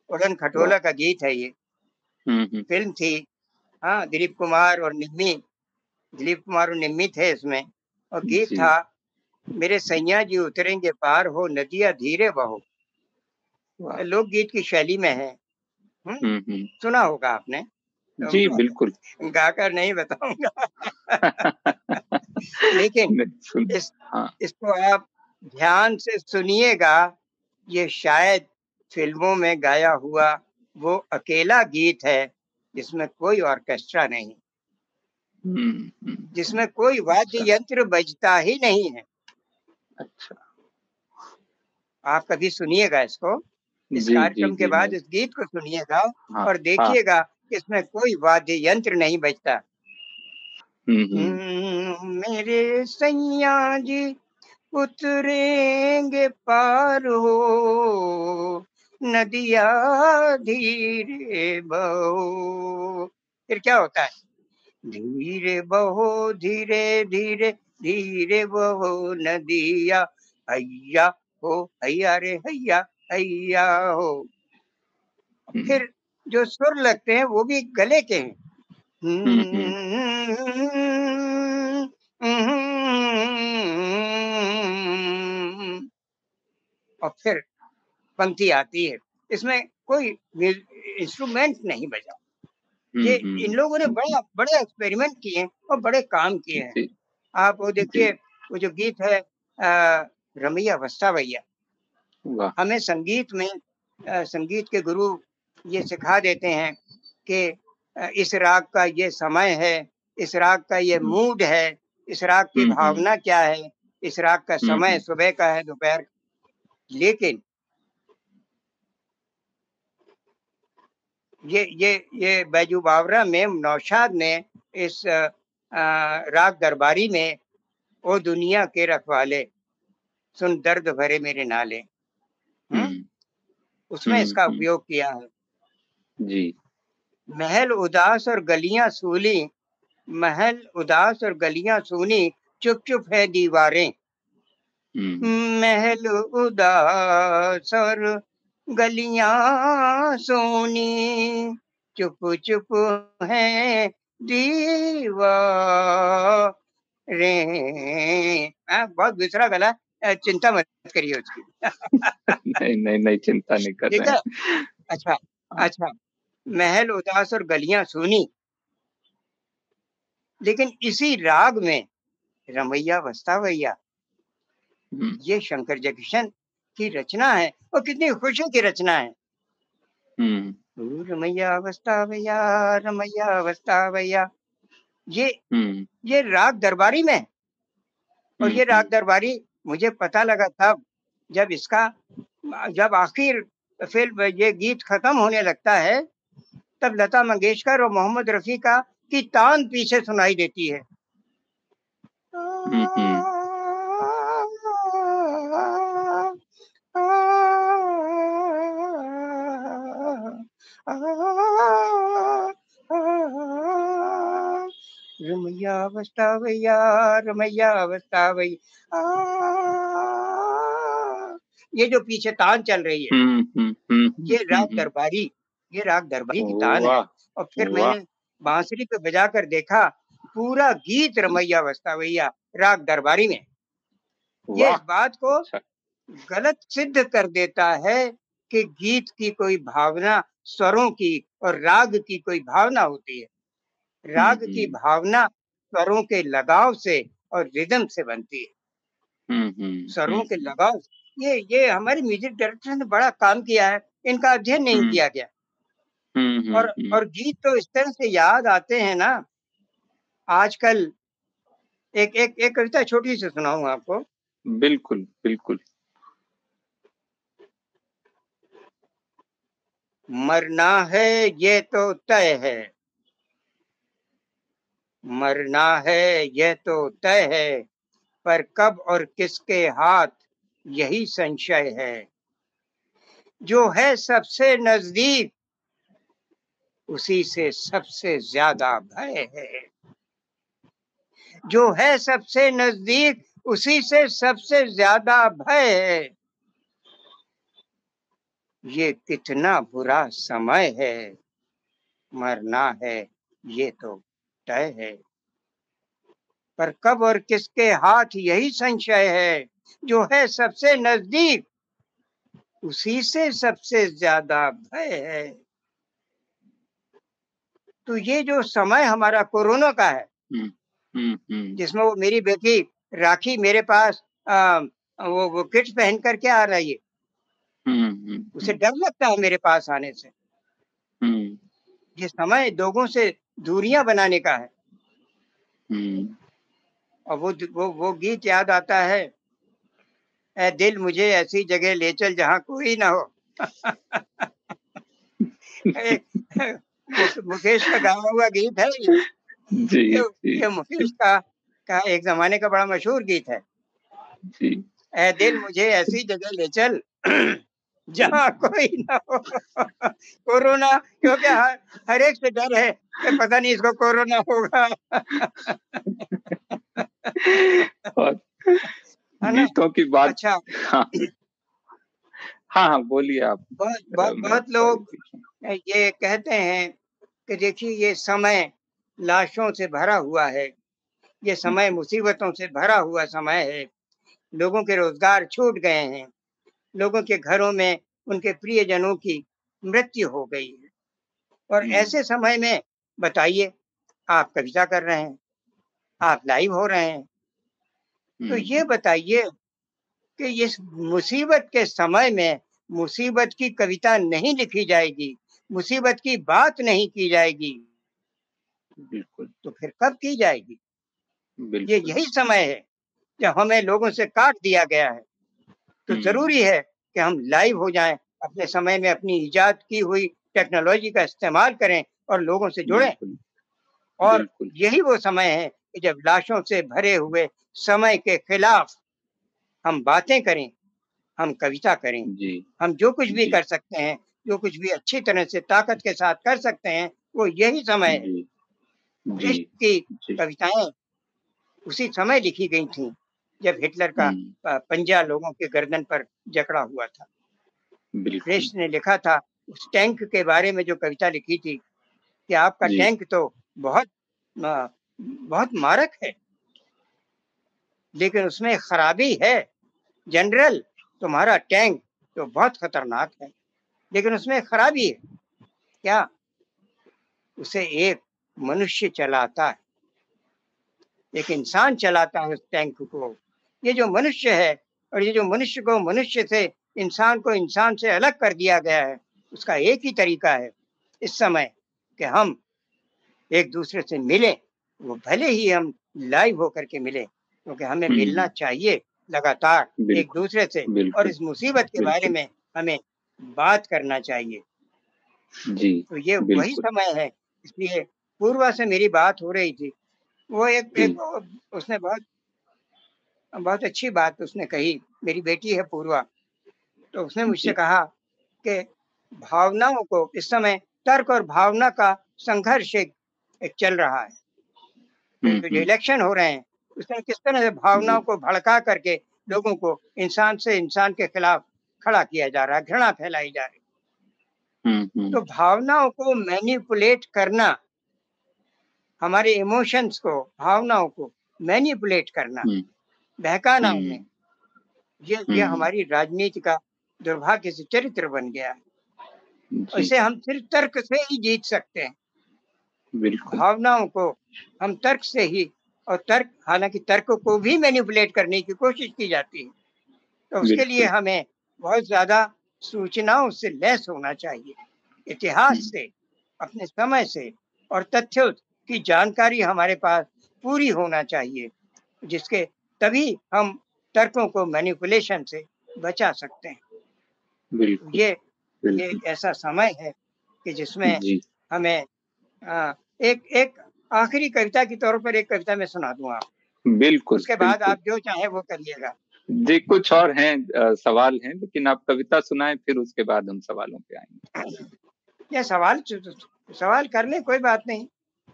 उड़न खटोला का गीत है ये। हम्म, हम्म। फ़िल्म थी। हाँ दिलीप कुमार और निम्मी दिलीप कुमार और निम्मी थे इसमें। और गीत था मेरे सैया जी उतरेंगे पार हो नदिया धीरे बहो। लोकगीत की शैली में है। हुँ? सुना होगा आपने। जी बिल्कुल गाकर नहीं बताऊँगा लेकिन इस हाँ। इसको आप ध्यान से सुनिएगा ये शायद फ़िल्मों में गाया हुआ वो अकेला गीत है जिसमें कोई ऑर्केस्ट्रा नहीं हम्म, हम्म। जिसमें कोई वाद्य अच्छा। यंत्र बजता ही नहीं है अच्छा आप कभी सुनिएगा इसको इस कार्यक्रम के बाद इस गीत को सुनिएगा हाँ, और हाँ। देखिएगा हाँ, इसमें कोई वाद्य यंत्र नहीं बजता। हम्म, मेरे सैया जी उतरेंगे पार हो नदिया धीरे बहो। फिर क्या होता है? धीरे बहो धीरे धीरे धीरे बहो नदिया। हैया हो हैया रे हैया हैया हो। फिर जो सुर लगते हैं वो भी गले के हैं। और फिर पंक्ति आती है। इसमें कोई इंस्ट्रूमेंट नहीं बजा। ये हम्म, इन लोगों ने बड़ा बड़े एक्सपेरिमेंट किए हैं और बड़े काम किए हैं। आप वो देखिए वो जो गीत है रमैया वस्ता भैया। हमें संगीत में संगीत के गुरु ये सिखा देते हैं कि इस राग का ये समय है इस राग का ये हम्म, मूड है इस राग की हम्म, हम्म, भावना क्या है इस राग का समय सुबह का है दोपहर लेकिन ये ये ये बैजू बावरा में नौशाद ने इस राग दरबारी में ओ दुनिया के रखवाले सुन दर्द भरे मेरे नाले उसमें इसका उपयोग किया है। जी। महल उदास और गलियाँ सूली। महल उदास और गलियाँ सूनी चुप चुप है दीवारें। हम्म, महल उदास और गलियाँ सोनी चुप चुप है दीवारें। हाँ, बहुत दूसरा गला चिंता मत करिए उसकी। नहीं नहीं नहीं चिंता नहीं कर रहे अच्छा हाँ, अच्छा। महल उदास और गलियाँ सोनी। लेकिन इसी राग में रमैया वस्तावैया हम्म, ये शंकर जयकिशन की रचना है और कितनी खुशी की रचना है। हम्म, रमैया वस्तावैया रमैया वस्तावैया ये हम्म, ये राग दरबारी में। और ये राग दरबारी मुझे पता लगा तब जब इसका जब आखिर फ़िल्म ये गीत खत्म होने लगता है तब लता मंगेशकर और मोहम्मद रफी का की तान पीछे सुनाई देती है। रमैया वस्तावैया रमैया वस्तावैया ये जो पीछे तान चल रही है हम्म, हम्म, हम्म, ये राग हम्म, दरबारी ये राग दरबारी की तान है। और फिर मैंने बांसुरी पे बजा कर देखा पूरा गीत रमैया वस्तावैया राग दरबारी में। ये इस बात को अच्छा। गलत सिद्ध कर देता है कि गीत की कोई भावना स्वरों की और राग की कोई भावना होती है। राग की हम्म, भावना स्वरों के लगाव से और रिदम से बनती है। हम्म, हम्म, स्वरों के लगाव ये ये हमारे म्यूज़िक डायरेक्टर ने बड़ा काम किया है इनका अध्ययन नहीं किया गया। और हम्म, और गीत तो इस तरह से याद आते हैं ना। आजकल एक एक एक कविता छोटी सी सुनाऊं आपको। बिल्कुल बिल्कुल। मरना है ये तो तय है। मरना है ये तो तय है पर कब और किसके हाथ यही संशय है। जो है सबसे नज़दीक उसी से सबसे ज़्यादा भय है। जो है सबसे नज़दीक, उसी से सबसे ज़्यादा भय है। ये कितना बुरा समय है। मरना है, ये तो तय है। पर कब और किसके हाथ यही संशय है? जो है सबसे नज़दीक, उसी से सबसे ज़्यादा भय है। तो ये जो समय हमारा कोरोना का है हम्म, हम्म, हम्म, जिसमें वो मेरी बेटी राखी मेरे पास आ, वो वो किट्स पहन करके आ रही है। उसे डर लगता है मेरे पास आने से। ये समय लोगों से दूरियाँ बनाने का है। और वो वो वो गीत याद आता है ए दिल मुझे ऐसी जगह ले चल जहाँ कोई ना हो। मुकेश का गाया हुआ गीत है ये। जी ये जी। ये मुकेश का का एक जमाने का बड़ा मशहूर गीत है। जी। ए दिल मुझे ऐसी जगह ले चल जहाँ कोई ना हो। कोरोना क्योंकि हर हर एक से डर है कि पता नहीं इसको कोरोना होगा। और गीतों की बात अच्छा। हाँ। हाँ हाँ बोलिए आप। बहुत बहुत बहुत लोग ये कहते हैं कि देखिए ये समय लाशों से भरा हुआ है। ये समय मुसीबतों से भरा हुआ समय है। लोगों के रोज़गार छूट गए हैं। लोगों के घरों में उनके प्रियजनों की मृत्यु हो गई है। और। ऐसे समय में बताइए आप कविता कर रहे हैं आप लाइव हो रहे हैं। तो ये बताइए कि इस मुसीबत के समय में मुसीबत की कविता नहीं लिखी जाएगी मुसीबत की बात नहीं की जाएगी। बिल्कुल। तो फिर कब की जाएगी? ये यही समय है जब हमें लोगों से काट दिया गया है। तो हम्म। ज़रूरी है कि हम लाइव हो जाएँ अपने समय में अपनी इजाद की हुई टेक्नोलॉजी का इस्तेमाल करें और लोगों से जुड़े। और यही वो समय है कि जब लाशों से भरे हुए समय के खिलाफ हम बातें करें हम कविता करें। जी। हम जो कुछ भी कर सकते हैं जो कुछ भी अच्छी तरह से ताकत के साथ कर सकते हैं वो यही समय है। की कविताएँ उसी समय लिखी गई थी जब हिटलर का हम्म, पंजा लोगों के गर्दन पर जकड़ा हुआ था। क्रिस्ट ने लिखा था उस टैंक के बारे में जो कविता लिखी थी कि आपका टैंक तो बहुत बहुत मारक है लेकिन उसमें खराबी है। जनरल तुम्हारा टैंक तो बहुत खतरनाक है लेकिन उसमें खराबी है। क्या उसे एक मनुष्य चलाता है? एक इंसान चलाता है उस टैंक को। ये जो मनुष्य है और ये जो मनुष्य को मनुष्य से इंसान को इंसान से अलग कर दिया गया है उसका एक ही तरीका है। इस समय कि हम एक दूसरे से मिलें वो भले ही हम लाइव होकर के मिले क्योंकि हमें हम्म। मिलना चाहिए। लगातार एक दूसरे से और इस मुसीबत के बारे में हमें बात करना चाहिए। जी तो ये वही समय है इसलिए पूर्वा से मेरी बात हो रही थी। वो एक एक उसने बहुत बहुत अच्छी बात उसने कही मेरी बेटी है पूर्वा। तो उसने मुझसे कहा कि भावनाओं को इस समय तर्क और भावना का संघर्ष एक, एक चल रहा है। हम्म, तो जो इलेक्शन हो रहे हैं उसमें किस तरह से भावनाओं को भड़का करके लोगों को इंसान से इंसान के खिलाफ खड़ा किया जा रहा है घृणा फैलाई जा रही है। हम्म, हम्म, तो भावनाओं को मैनिपुलेट करना हमारे इमोशंस को भावनाओं को मैनिपुलेट करना हम्म, बहकाना उन्हें ये ये। हमारी राजनीति का दुर्भाग्य से चरित्र बन गया है। इसे हम सिर्फ़ तर्क से ही जीत सकते हैं। भावनाओं को हम तर्क से ही और तर्क हालाँकि तर्क को भी मैनिपुलेट करने की कोशिश की जाती है। तो उसके लिए हमें बहुत ज़्यादा सूचनाओं से लैस होना चाहिए। इतिहास हम्म। से अपने समय से और तथ्यों की जानकारी हमारे पास पूरी होना चाहिए जिसके तभी हम तर्कों को मैनिपुलेशन से बचा सकते हैं। बिल्कुल। ये ये ऐसा समय है कि जिसमें हमें आ, एक एक आखिरी कविता के तौर पर एक कविता मैं सुना दूँगा बिल्कुल उसके बाद आप जो चाहे वो करिएगा जी कुछ और हैं अ, सवाल हैं लेकिन आप कविता सुनाएँ फिर उसके बाद हम सवालों पे आएँगे ये सवाल सवाल कर ले कोई बात नहीं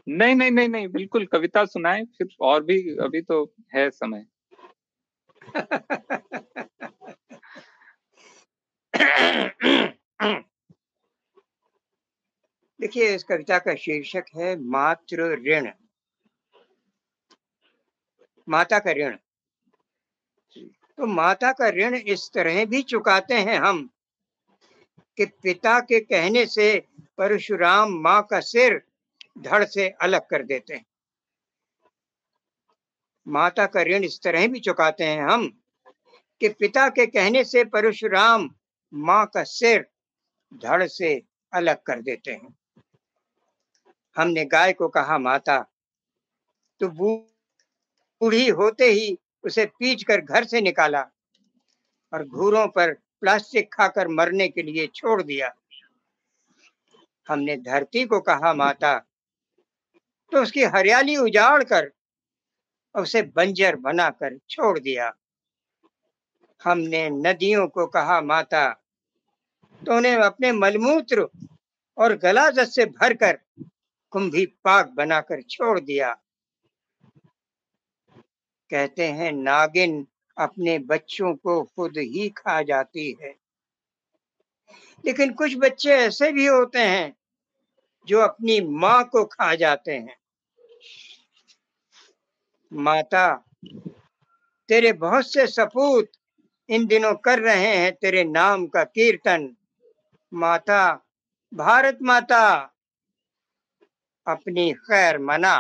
नहीं नहीं नहीं नहीं बिल्कुल कविता सुनाएँ फिर और भी अभी तो है समय देखिए, इस कविता का शीर्षक है मातृ ऋण। माता का ऋण। तो माता का ऋण इस तरह भी चुकाते हैं हम कि पिता के कहने से परशुराम माँ का सिर धड़ से अलग कर देते हैं। माता का ऋण इस तरह भी चुकाते हैं हम कि पिता के कहने से परशुराम माँ का सिर धड़ से अलग कर देते हैं। हमने गाय को कहा, माता तो बूढ़ी होते ही उसे पीट कर घर से निकाला और घूरों पर प्लास्टिक खाकर मरने के लिए छोड़ दिया। हमने धरती को कहा, माता तो उसकी हरियाली उजाड़ कर उसे बंजर बनाकर छोड़ दिया। हमने नदियों को कहा, माता तो उन्हें अपने मलमूत्र और गलाजत से भरकर कुंभी पाक बनाकर छोड़ दिया। कहते हैं, नागिन अपने बच्चों को खुद ही खा जाती है। लेकिन कुछ बच्चे ऐसे भी होते हैं, जो अपनी माँ को खा जाते हैं। माता, तेरे बहुत से सपूत इन दिनों कर रहे हैं तेरे नाम का कीर्तन। माता, भारत माता अपनी खैर मना।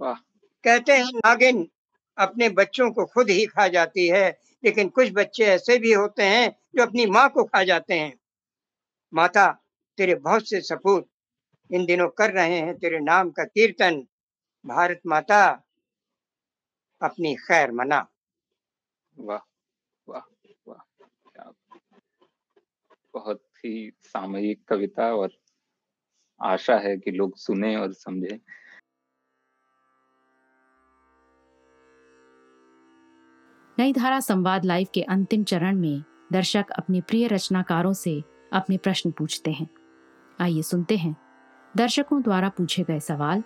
वाह। कहते हैं, नागिन अपने बच्चों को खुद ही खा जाती है, लेकिन कुछ बच्चे ऐसे भी होते हैं जो अपनी माँ को खा जाते हैं। माता, तेरे बहुत से सपूत इन दिनों कर रहे हैं तेरे नाम का कीर्तन। भारत माता, अपनी खैर मना। वाह वाह वाह बहुत ही सामयिक कविता और आशा है कि लोग सुने और समझें। नई धारा संवाद लाइव के अंतिम चरण में दर्शक अपने प्रिय रचनाकारों से अपने प्रश्न पूछते हैं। आइए सुनते हैं। दर्शकों द्वारा पूछे गए सवाल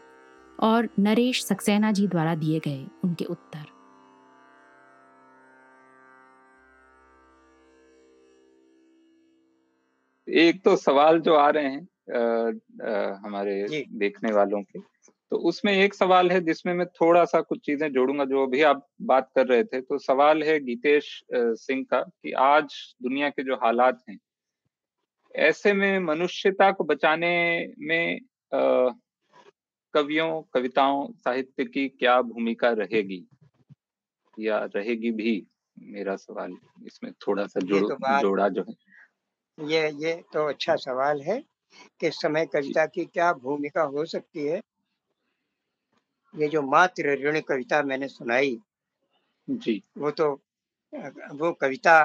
और नरेश सक्सेना जी द्वारा दिए गए उनके उत्तर। एक तो सवाल जो आ रहे हैं आ, आ, हमारे देखने वालों के तो उसमें एक सवाल है जिसमें मैं थोड़ा सा कुछ चीज़ें जोड़ूँगा जो अभी आप बात कर रहे थे। तो सवाल है गीतेश सिंह का कि आज दुनिया के जो हालात हैं ऐसे में मनुष्यता को बचाने में कवियों कविताओं साहित्य की क्या भूमिका रहेगी? या रहेगी भी? मेरा सवाल इसमें थोड़ा सा जोड़ तो जोड़ा जो है। ये ये तो अच्छा सवाल है कि समय कविता की क्या भूमिका हो सकती है? ये जो मातृ ऋण कविता मैंने सुनाई जी। वो तो वो कविता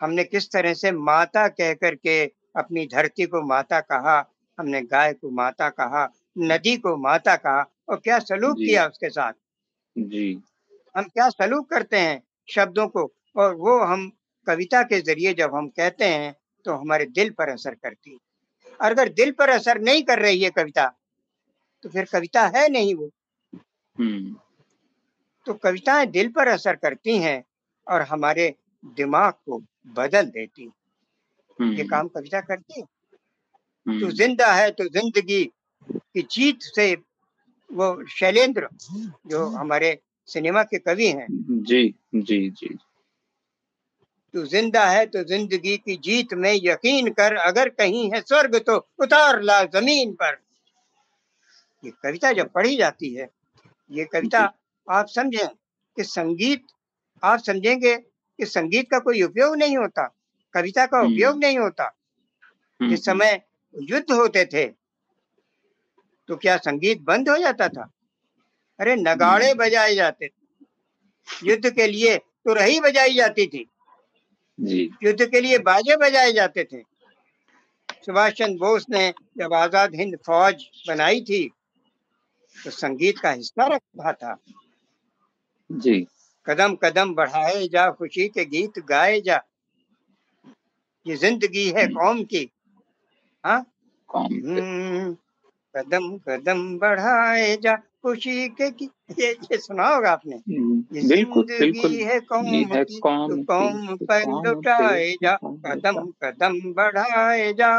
हमने किस तरह से माता कह करके अपनी धरती को माता कहा हमने गाय को माता कहा नदी को माता कहा और क्या सलूक किया उसके साथ? जी। हम क्या सलूक करते हैं शब्दों को और वो हम कविता के ज़रिए जब हम कहते हैं तो हमारे दिल पर असर करती है। और अगर दिल पर असर नहीं कर रही है कविता तो फिर कविता है नहीं वो। हम्म। तो कविताएँ दिल पर असर करती हैं और हमारे दिमाग को बदल देती हैं। ये हम्म, काम कविता करती है। तू ज़िंदा है तो ज़िंदगी की जीत से वो शैलेंद्र जो। हमारे सिनेमा के कवि हैं। जी जी जी। तू ज़िंदा है तो ज़िंदगी की जीत में यकीन कर अगर कहीं है स्वर्ग तो उतार ला ज़मीन पर। ये कविता जब पढ़ी जाती है ये कविता आप समझें कि संगीत आप समझेंगे कि संगीत का कोई उपयोग नहीं होता कविता का हम्म। उपयोग नहीं होता। हम्म, जिस समय युद्ध होते थे तो क्या संगीत बंद हो जाता था? अरे नगाड़े हम्म। बजाए जाते थे। युद्ध के लिए तो रही बजाई जाती थी। युद्ध के लिए बाजे बजाए जाते थे। सुभाष चंद्र बोस ने जब आज़ाद हिंद फौज बनाई थी तो संगीत का हिस्सा रखा था। जी। कदम कदम बढ़ाए जा खुशी के गीत गाए जा। ये ज़िंदगी है कौम की। हाँ? हम्म, कदम कदम बढ़ाए जा खुशी के गीत। ये ये सुना होगा आपने? हम्म, बिल्कुल बिल्कुल। है कौम है कौम तो कौम तो पर लुटाए जा कदम कदम बढ़ाए जा।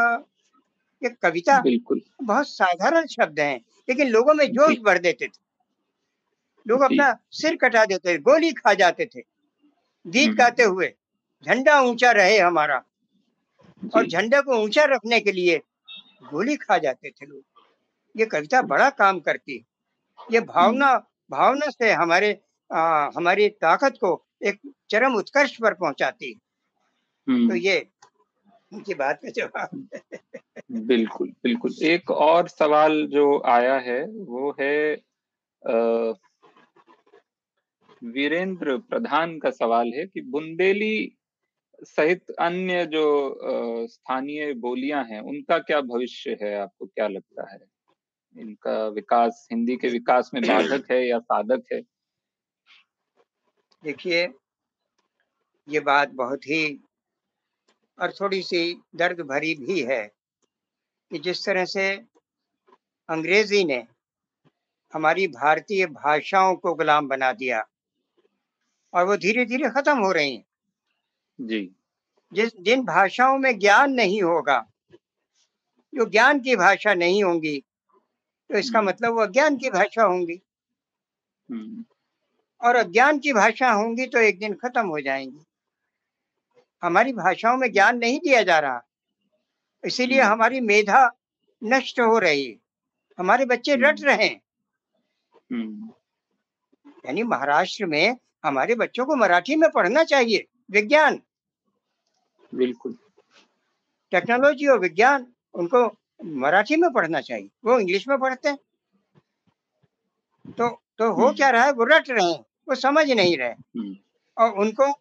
ये कविता बिल्कुल। बहुत साधारण शब्द हैं लेकिन लोगों में जोश भर देते थे। लोग अपना सिर कटा देते थे गोली खा जाते थे। गीत हम्म। गाते हुए झंडा ऊँचा रहे हमारा। और झंडे को ऊँचा रखने के लिए गोली खा जाते थे लोग। ये कविता बड़ा काम करती है। ये भावना भावना से हमारे आ, हमारी ताकत को एक चरम उत्कर्ष पर पहुंचाती हम्म, तो ये उनकी बात का जवाब बिल्कुल बिल्कुल। एक और सवाल जो आया है वो है वीरेंद्र प्रधान का सवाल है कि बुंदेली सहित अन्य जो स्थानीय बोलियाँ हैं उनका क्या भविष्य है? आपको क्या लगता है? इनका विकास हिंदी के विकास में बाधक है या साधक है? देखिए ये बात बहुत ही और थोड़ी सी दर्द भरी भी है कि जिस तरह से अंग्रेज़ी ने हमारी भारतीय भाषाओं को गुलाम बना दिया और वो धीरे धीरे खत्म हो रही हैं। जी। जिस जिन भाषाओं में ज्ञान नहीं होगा जो ज्ञान की भाषा नहीं होंगी तो इसका हम्म। मतलब वो अज्ञान की भाषा होंगी। हम्म, और अज्ञान की भाषा होंगी तो एक दिन खत्म हो जाएँगी। हमारी भाषाओं में ज्ञान नहीं दिया जा रहा। इसीलिए हम्म। हमारी मेधा नष्ट हो रही। हमारे बच्चे रट हम्म। रहे हैं। हम्म, यानी महाराष्ट्र में हमारे बच्चों को मराठी में पढ़ना चाहिए। विज्ञान। बिल्कुल। टेक्नोलॉजी और विज्ञान उनको मराठी में पढ़ना चाहिए। वो इंग्लिश में पढ़ते हैं। तो तो हो। क्या रहा है? वो रट रहे हैं। वो समझ नहीं रहे। हम्म, और उनको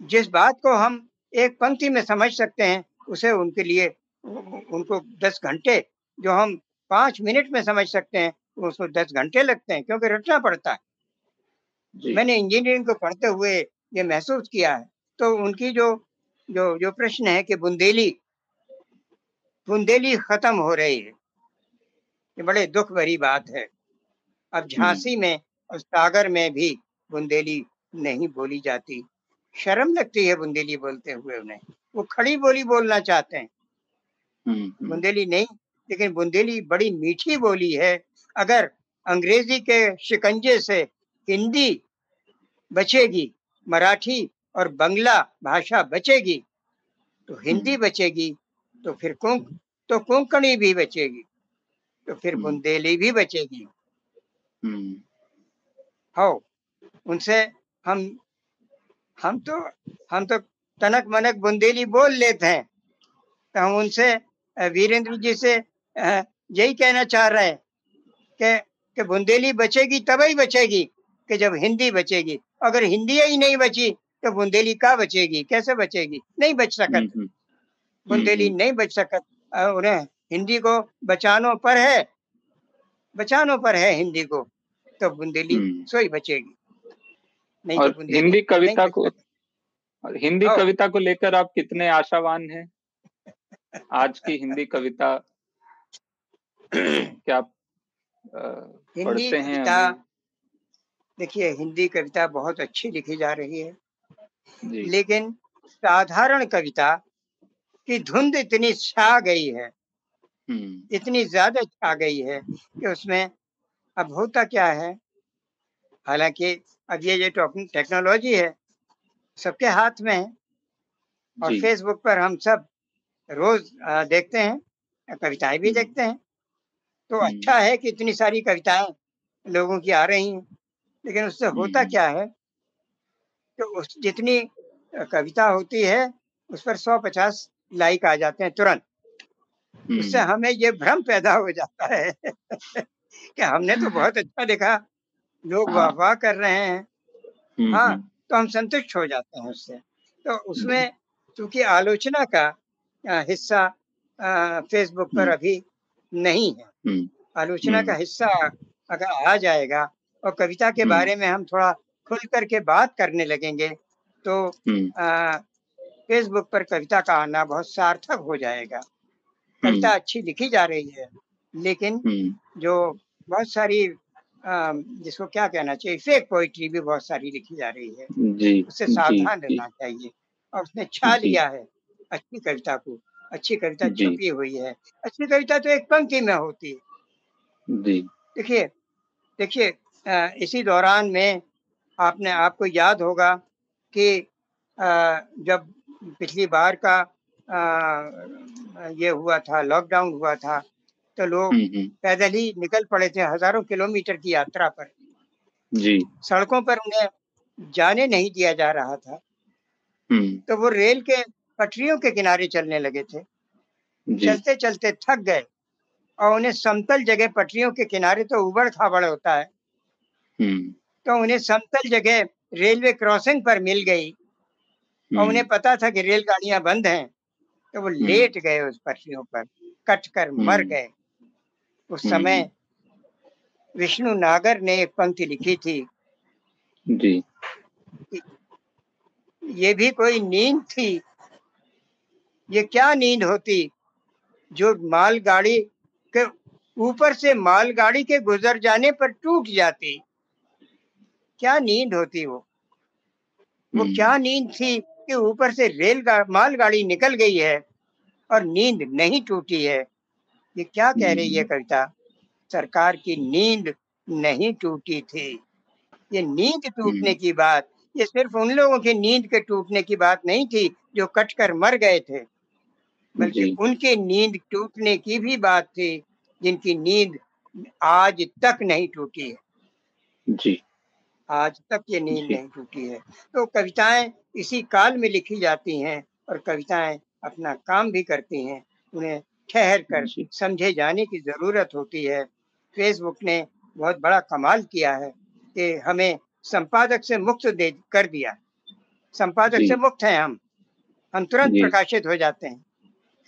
जिस बात को हम एक पंक्ति में समझ सकते हैं उसे उनके लिए उनको दस घंटे जो हम पाँच मिनट में समझ सकते हैं उसको दस घंटे लगते हैं क्योंकि रटना पड़ता है। मैंने इंजीनियरिंग को पढ़ते हुए ये महसूस किया है। तो उनकी जो जो जो प्रश्न है कि बुंदेली बुंदेली खत्म हो रही है ये बड़े दुख भरी बात है। अब झांसी में और सागर में भी बुंदेली नहीं बोली जाती। शर्म लगती है बुंदेली बोलते हुए उन्हें। वो खड़ी बोली बोलना चाहते हैं। हम्म, हम्म, बुंदेली नहीं लेकिन बुंदेली बड़ी मीठी बोली है। अगर अंग्रेज़ी के शिकंजे से हिंदी बचेगी मराठी और बंगला भाषा बचेगी तो हिंदी बचेगी तो फिर कुंक तो कोंकणी भी बचेगी तो फिर हम्म। बुंदेली भी बचेगी। हम्म, हो उनसे हम हम तो हम तो तनक मनक बुंदेली बोल लेते हैं। तो हम उनसे वीरेंद्र जी से यही कहना चाह रहे हैं कि कि बुंदेली बचेगी तभी बचेगी कि जब हिंदी बचेगी। अगर हिंदी ही नहीं बची तो बुंदेली का बचेगी? कैसे बचेगी? नहीं बच सकत। हम्म, हम्म, बुंदेली हम्म। नहीं बच सकत। उन्हें हिंदी को बचानों पर है। बचानों पर है हिंदी को। तो बुंदेली। सोई बचेगी। नहीं और हिंदी कविता को और हिंदी। कविता को लेकर आप कितने आशावान हैं? आज की हिंदी कविता क्या आप पढ़ते हैं देखिए हिंदी कविता बहुत अच्छी लिखी जा रही है। जी। लेकिन साधारण कविता की धुंध इतनी छा गई है हम्म, इतनी ज़्यादा छा गई है कि उसमें अब होता क्या है? हालाँकि अब ये जो टेक- टेक्नोलॉजी है सबके हाथ में है और फेसबुक पर हम सब रोज देखते हैं कविताएँ भी हम्म। देखते हैं तो हम्म। अच्छा है कि इतनी सारी कविताएँ लोगों की आ रही हैं लेकिन उससे होता हम्म। क्या है कि उस जितनी कविता होती है उस पर सौ पचास लाइक आ जाते हैं तुरंत उससे हमें ये भ्रम पैदा हो जाता है कि हमने तो बहुत अच्छा लिखा लोग हाँ। वाह वाह कर रहे हैं। हम्म, हाँ हम्म, तो हम संतुष्ट हो जाते हैं उससे। तो उसमें चूँकि आलोचना का हिस्सा फेसबुक पर हम्म। अभी नहीं है। हम्म, आलोचना का हम्म। हिस्सा अगर आ जाएगा और कविता के हम्म। बारे में हम थोड़ा खुल करके बात करने लगेंगे तो हम्म, फेसबुक पर कविता का आना बहुत सार्थक हो जाएगा। कविता अच्छी लिखी जा रही है लेकिन हम्म, जो बहुत सारी जिसको क्या कहना चाहिए फेक पोइट्री भी बहुत सारी लिखी जा रही है। जी उससे सावधान रहना चाहिए। और उसने छा लिया है अच्छी कविता को। अच्छी कविता। छुपी हुई है। अच्छी कविता तो एक पंक्ति में होती है। देखिए देखिए इसी दौरान में आपने आपको याद होगा कि जब पिछली बार का ये हुआ था लॉकडाउन हुआ था तो लोग हम्म, हम्म, पैदल ही निकल पड़े थे हज़ारों किलोमीटर की यात्रा पर। जी। सड़कों पर उन्हें जाने नहीं दिया जा रहा था। हम्म, तो वो रेल के पटरियों के किनारे चलने लगे थे। चलते चलते थक गए और उन्हें समतल जगह पटरियों के किनारे तो उबड़ खाबड़ होता है। तो उन्हें समतल जगह रेलवे क्रॉसिंग पर मिल गई और उन्हें पता था कि रेलगाड़ियाँ बंद हैं। तो वो लेट गए उस पटरियों पर कट कर मर। गए। उस हम्म। समय विष्णु नागर ने एक पंक्ति लिखी थी। जी। ये भी कोई नींद थी? ये क्या नींद होती? जो मालगाड़ी के ऊपर से मालगाड़ी के गुजर जाने पर टूट जाती। क्या नींद होती वो? वो हम्म, क्या नींद थी कि ऊपर से रेल मालगाड़ी निकल गई है और नींद नहीं टूटी है? ये क्या कह रही है हम्म। कविता? सरकार की नींद नहीं टूटी थी। ये नींद टूटने की बात ये सिर्फ़ उन लोगों की नींद के टूटने की बात नहीं थी जो कट कर मर गए थे बल्कि उनके नींद टूटने की भी बात थी जिनकी नींद आज तक नहीं टूटी है। जी। आज तक ये नींद नहीं टूटी है। तो कविताएँ इसी काल में लिखी जाती हैं और कविताएँ अपना काम भी करती हैं उन्हें ठहर कर समझे जाने की ज़रूरत होती है। फेसबुक ने बहुत बड़ा कमाल किया है कि हमें संपादक से मुक्त दे कर दिया। संपादक से मुक्त हैं हम। हम तुरंत प्रकाशित हो जाते हैं।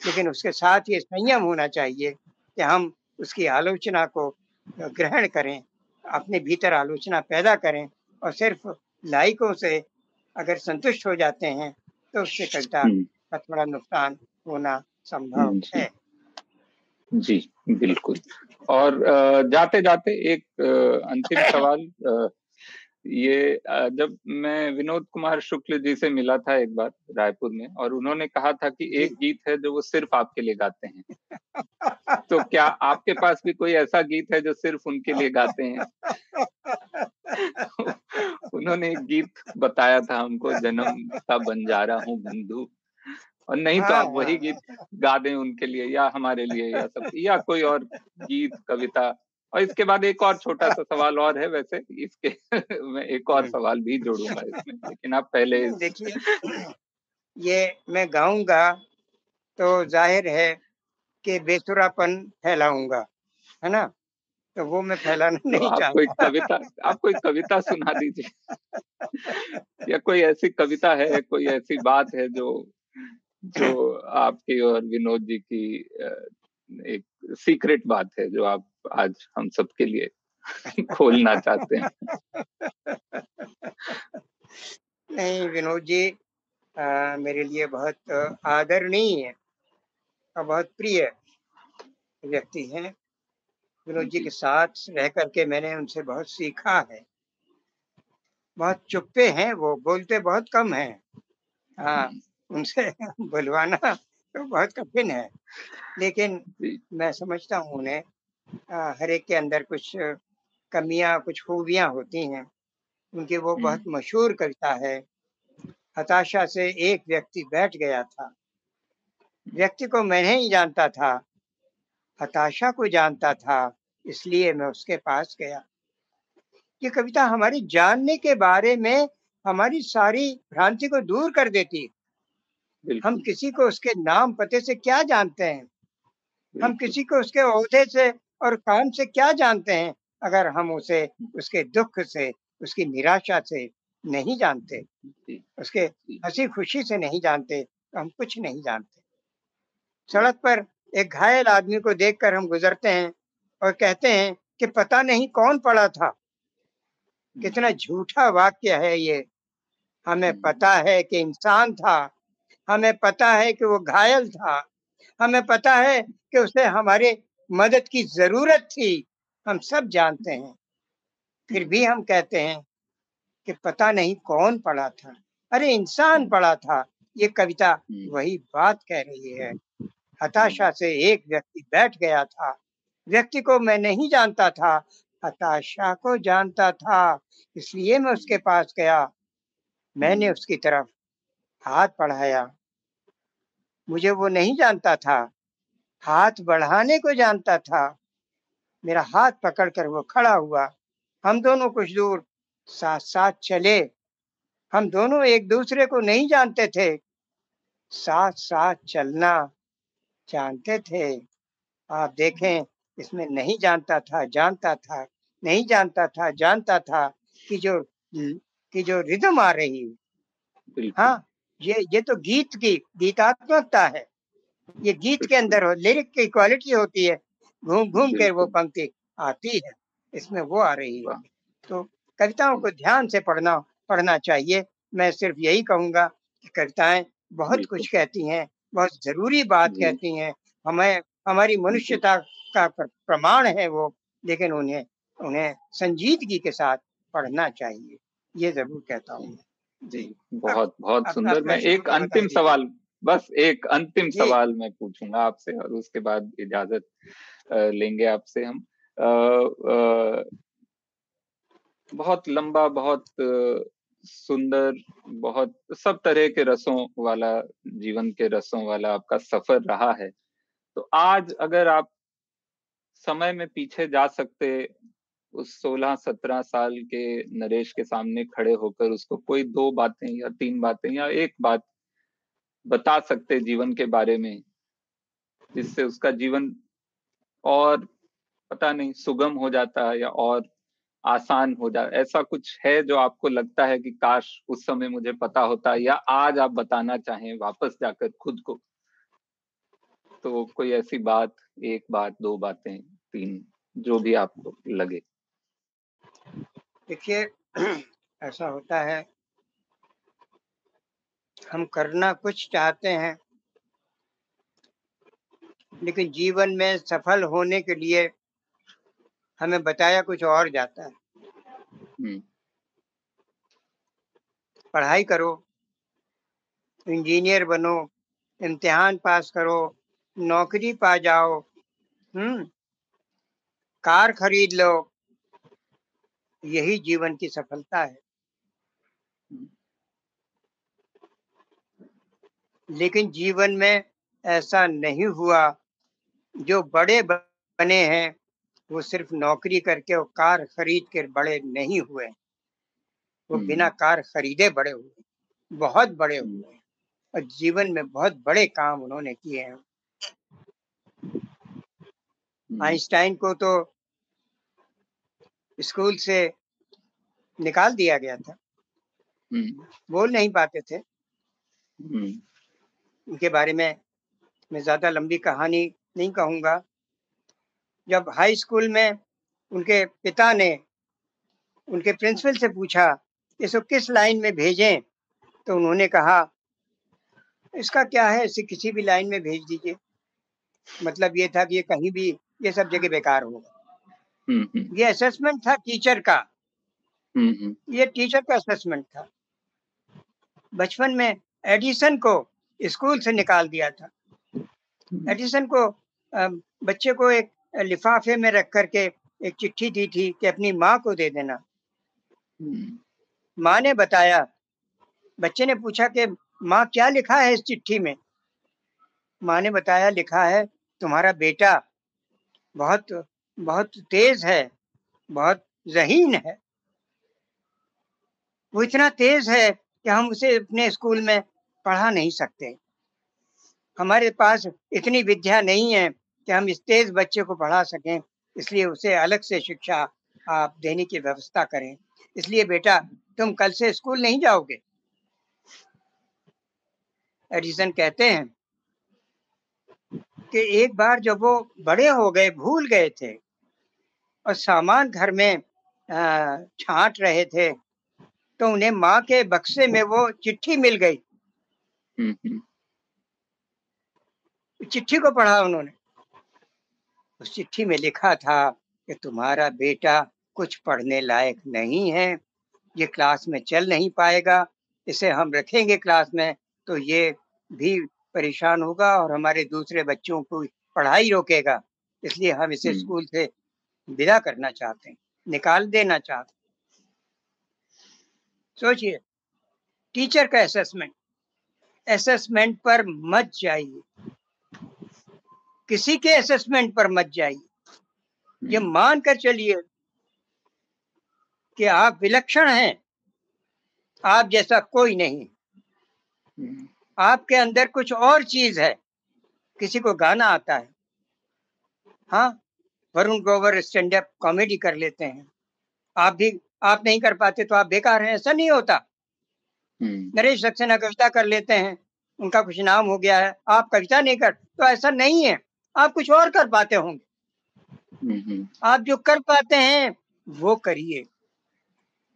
लेकिन उसके साथ ये संयम होना चाहिए कि हम उसकी आलोचना को ग्रहण करें अपने भीतर आलोचना पैदा करें और सिर्फ़ लाइकों से अगर संतुष्ट हो जाते हैं तो उससे कविता हम्म, का थोड़ा नुकसान होना संभव है। जी बिल्कुल। और जाते जाते एक अंतिम सवाल ये जब मैं विनोद कुमार शुक्ल जी से मिला था एक बार रायपुर में और उन्होंने कहा था कि एक गीत है जो वो सिर्फ़ आपके लिए गाते हैं। तो क्या आपके पास भी कोई ऐसा गीत है जो सिर्फ़ उनके लिए गाते हैं? उन्होंने एक गीत बताया था हमको जन्म का बंजारा हूँ बंधु। और नहीं तो हाँ आप वही हाँ। गीत गा दें उनके लिए या हमारे लिए या सब या कोई और गीत कविता। और इसके बाद एक और छोटा सा सवाल और है वैसे इसके मैं एक और सवाल भी जोड़ूँगा इसमें लेकिन आप पहले देखिए ये मैं गाऊँगा तो ज़ाहिर है कि बेसुरापन फैलाऊँगा है ना? तो वो मैं फैलाना तो नहीं कोई चाहता। कविता आप कोई कविता सुना दीजिए। या कोई ऐसी कविता है कोई ऐसी बात है जो जो आपकी और विनोद जी की एक सीक्रेट बात है जो आप आज हम सबके लिए खोलना चाहते हैं। नहीं विनोद जी अ, मेरे लिए बहुत आदरणीय है और बहुत प्रिय व्यक्ति हैं। विनोद जी के साथ रह करके मैंने उनसे बहुत सीखा है। बहुत चुप्पे हैं वो बोलते बहुत कम हैं। हाँ उनसे बुलवाना तो बहुत कठिन है। लेकिन मैं समझता हूँ उन्हें हर एक के अंदर कुछ कमियाँ कुछ खूबियाँ होती हैं। उनकी वो बहुत हम्म, मशहूर कविता है। हताशा से एक व्यक्ति बैठ गया था। व्यक्ति को मैं नहीं जानता था। हताशा को जानता था इसलिए मैं उसके पास गया। ये कविता हमारी जानने के बारे में हमारी सारी भ्रांति को दूर कर देती है। हम किसी को उसके नाम पते से क्या जानते हैं? हम किसी को उसके ओहदे से और काम से क्या जानते हैं अगर हम उसे उसके दुख से उसकी निराशा से नहीं जानते उसके हँसी खुशी से नहीं जानते तो हम कुछ नहीं जानते। सड़क पर एक घायल आदमी को देखकर हम गुजरते हैं और कहते हैं कि पता नहीं कौन पड़ा था। कितना झूठा वाक्य है ये। हमें हम्म, पता है कि इंसान था हमें पता है कि वो घायल था। हमें पता है कि उसे हमारे मदद की ज़रूरत थी। हम सब जानते हैं। फिर भी हम कहते हैं कि पता नहीं कौन पड़ा था। अरे इंसान पड़ा था। ये कविता हम्म, वही बात कह रही है। हताशा से एक व्यक्ति बैठ गया था। व्यक्ति को मैं नहीं जानता था। हताशा को जानता था। इसलिए मैं उसके पास गया। मैंने हम्म, उसकी तरफ़ हाथ बढ़ाया। मुझे वो नहीं जानता था। हाथ बढ़ाने को जानता था। मेरा हाथ पकड़कर वो खड़ा हुआ। हम दोनों कुछ दूर साथ साथ चले। हम दोनों एक दूसरे को नहीं जानते थे। साथ साथ चलना जानते थे। आप देखें इसमें नहीं जानता था जानता था नहीं जानता था जानता था कि जो कि जो रिदम आ रही। हाँ ये ये तो गीत की गीतात्मकता है। ये गीत के अंदर हो लिरिक की क्वालिटी होती है। घूम घूम कर वो पंक्ति आती है इसमें वो आ रही है। तो कविताओं को ध्यान से पढ़ना पढ़ना चाहिए। मैं सिर्फ़ यही कहूँगा कि कविताएँ बहुत कुछ कहती हैं बहुत ज़रूरी बात कहती हैं। हमें हमारी मनुष्यता का प्रमाण है वो लेकिन उन्हें उन्हें संजीदगी के साथ पढ़ना चाहिए। ये ज़रूर कहता हूँ। जी बहुत बहुत सुंदर। मैं एक अंतिम सवाल बस एक अंतिम सवाल मैं पूछूँगा आपसे और उसके बाद इजाज़त लेंगे आपसे हम। अ, अ, बहुत लंबा बहुत सुंदर बहुत सब तरह के रसों वाला जीवन के रसों वाला आपका सफ़र रहा है। तो आज अगर आप समय में पीछे जा सकते उस 16-17 साल के नरेश के सामने खड़े होकर उसको कोई दो बातें या तीन बातें या एक बात बता सकते जीवन के बारे में, जिससे उसका जीवन और पता नहीं सुगम हो जाता या और आसान हो जाए ऐसा कुछ है जो आपको लगता है कि काश उस समय मुझे पता होता या आज आप बताना चाहें वापस जाकर खुद को? तो कोई ऐसी बात, एक बात, दो बातें, तीन, जो भी आपको लगे। देखिए ऐसा होता है हम करना कुछ चाहते हैं लेकिन जीवन में सफल होने के लिए हमें बताया कुछ और जाता है। पढ़ाई करो इंजीनियर बनो इम्तिहान पास करो नौकरी पा जाओ हम्म कार खरीद लो यही जीवन की सफलता है। लेकिन जीवन में ऐसा नहीं हुआ। जो बड़े बने हैं वो सिर्फ़ नौकरी करके और कार खरीद कर बड़े नहीं हुए। वो हम्म। बिना कार खरीदे बड़े हुए बहुत बड़े हुए। और जीवन में बहुत बड़े काम उन्होंने किए हैं। हम्म। आइंस्टाइन को तो स्कूल से निकाल दिया गया था हम्म। बोल नहीं पाते थे हम्म। उनके बारे में मैं ज़्यादा लंबी कहानी नहीं कहूँगा जब हाई स्कूल में उनके पिता ने उनके प्रिंसिपल से पूछा इसको किस लाइन में भेजें तो उन्होंने कहा इसका क्या है इसे किसी भी लाइन में भेज दीजिए मतलब ये था कि ये कहीं भी ये सब जगह बेकार होगा। ये असेसमेंट था टीचर का। हम्म, हम्म। ये टीचर का असेसमेंट था। बचपन में एडिसन को स्कूल से निकाल दिया था। एडिसन को बच्चे को एक लिफाफे में रख करके एक चिट्ठी दी थी कि अपनी माँ को दे देना। हम्म। माँ ने बताया बच्चे ने पूछा कि माँ क्या लिखा है इस चिट्ठी में? माँ ने बताया लिखा है तुम्हारा बेटा बहुत बहुत तेज है, बहुत जहीन है। वो इतना तेज है कि हम उसे अपने स्कूल में पढ़ा नहीं सकते। हमारे पास इतनी विद्या नहीं है कि हम इस तेज बच्चे को पढ़ा सकें, इसलिए उसे अलग से शिक्षा आप देने की व्यवस्था करें। इसलिए बेटा, तुम कल से स्कूल नहीं जाओगे। एडिसन कहते हैं कि एक बार जब वो बड़े हो गए भूल गए थे और सामान घर में छांट रहे थे तो उन्हें माँ के बक्से में वो चिट्ठी मिल गई हम्म, हम्म। चिट्ठी को पढ़ा उन्होंने उस चिट्ठी में लिखा था कि तुम्हारा बेटा कुछ पढ़ने लायक नहीं है ये क्लास में चल नहीं पाएगा इसे हम रखेंगे क्लास में तो ये भी परेशान होगा और हमारे दूसरे बच्चों को पढ़ाई रोकेगा इसलिए हम इसे हम्म। स्कूल से विदा करना चाहते हैं निकाल देना चाहते हैं। सोचिए टीचर का असेसमेंट असेसमेंट पर मत जाइए। किसी के असेसमेंट पर मत जाइए। ये मान कर चलिए कि आप विलक्षण हैं आप जैसा कोई नहीं। हम्म, आपके अंदर कुछ और चीज़ है। किसी को गाना आता है। हाँ Varun Grover stand up comedy कर लेते हैं। आप भी आप नहीं कर पाते तो आप बेकार हैं ऐसा नहीं होता। हम्म, नरेश सक्सेना कविता कर लेते हैं उनका कुछ नाम हो गया है आप कविता नहीं कर तो ऐसा नहीं है। आप कुछ और कर पाते होंगे। आप जो कर पाते हैं वो करिए।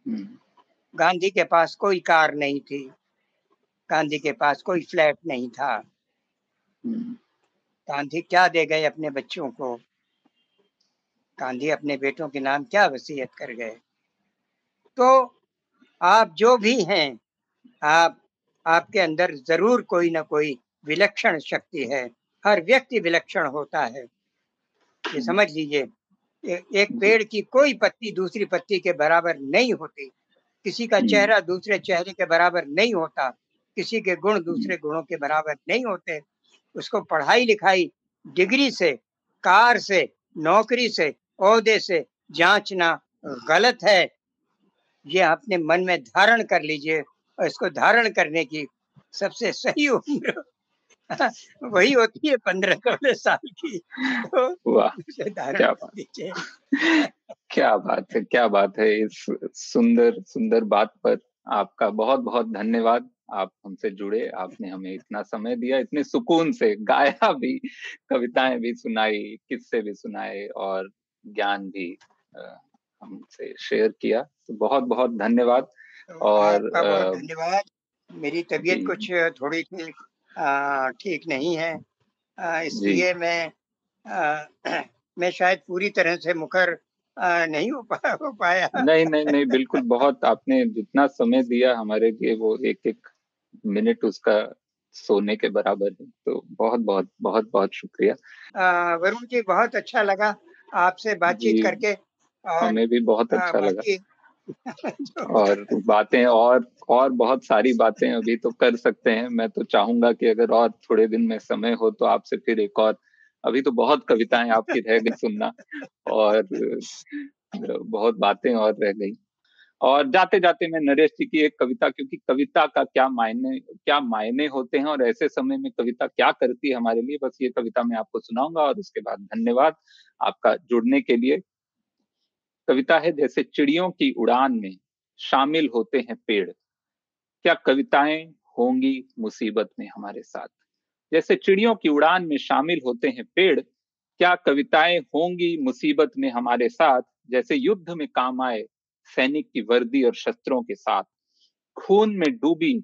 हम्म, गांधी के पास कोई कार नहीं थी। गांधी के पास कोई फ्लैट नहीं था। हम्म, गांधी क्या दे गए अपने बच्चों को? गांधी अपने बेटों के नाम क्या वसीयत कर गए? तो आप जो भी हैं आप आपके अंदर ज़रूर कोई ना कोई विलक्षण शक्ति है। हर व्यक्ति विलक्षण होता है। ये समझ लीजिए एक पेड़ की कोई पत्ती दूसरी पत्ती के बराबर नहीं होती। किसी का चेहरा दूसरे चेहरे के बराबर नहीं होता। किसी के गुण दूसरे गुणों के बराबर नहीं होते। उसको पढ़ाई लिखाई डिग्री से कार से नौकरी से औहदे से जांचना गलत है। ये अपने मन में धारण कर लीजिए और इसको धारण करने की सबसे सही उम्र वही होती है पंद्रह सोलह साल की। तो वाह क्या बात। क्या बात है क्या बात है। इस सुंदर सुंदर बात पर आपका बहुत बहुत धन्यवाद। आप हमसे जुड़े आपने हमें इतना समय दिया इतने सुकून से गाया भी कविताएँ भी सुनाई किस्से भी सुनाए और ज्ञान भी हमसे शेयर किया। तो बहुत बहुत धन्यवाद और धन्यवाद। मेरी तबीयत कुछ थोड़ी सी ठीक नहीं है इसलिए मैं आ, मैं शायद पूरी तरह से मुखर नहीं हो, पा, हो पाया। नहीं नहीं नहीं बिल्कुल बहुत आपने जितना समय दिया हमारे लिए वो एक एक मिनट उसका सोने के बराबर है। तो बहुत बहुत बहुत बहुत शुक्रिया। वरुण जी बहुत अच्छा लगा आपसे बातचीत करके हमें भी बहुत अच्छा लगा। और बातें और और बहुत सारी बातें अभी तो कर सकते हैं। मैं तो चाहूँगा कि अगर और थोड़े दिन में समय हो तो आपसे फिर एक और अभी तो बहुत कविताएँ आपकी रह गई सुनना। और बहुत बातें और रह गई। और जाते जाते मैं नरेश जी की एक कविता, क्योंकि कविता का क्या मायने क्या मायने होते हैं और ऐसे समय में कविता क्या करती है हमारे लिए, बस ये कविता मैं आपको सुनाऊँगा और उसके बाद धन्यवाद आपका जुड़ने के लिए। कविता है, जैसे चिड़ियों की उड़ान में शामिल होते हैं पेड़। क्या कविताएँ होंगी मुसीबत में हमारे साथ? जैसे चिड़ियों की उड़ान में शामिल होते हैं पेड़, क्या कविताएँ होंगी मुसीबत में हमारे साथ? जैसे युद्ध में काम आए सैनिक की वर्दी और शस्त्रों के साथ। खून में डूबी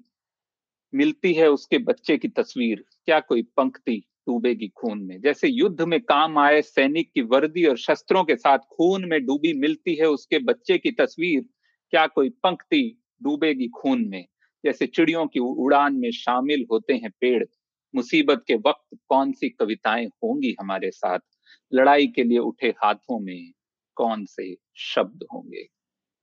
मिलती है उसके बच्चे की तस्वीर। क्या कोई पंक्ति डूबेगी खून में? जैसे युद्ध में काम आए, सैनिक की वर्दी और शस्त्रों के साथ खून में डूबी मिलती है उसके बच्चे की तस्वीर। क्या कोई पंक्ति डूबेगी खून में? जैसे चिड़ियों की उड़ान में शामिल होते हैं पेड़। मुसीबत के वक्त कौन सी कविताएँ होंगी हमारे साथ? लड़ाई के लिए उठे हाथों में कौन से शब्द होंगे?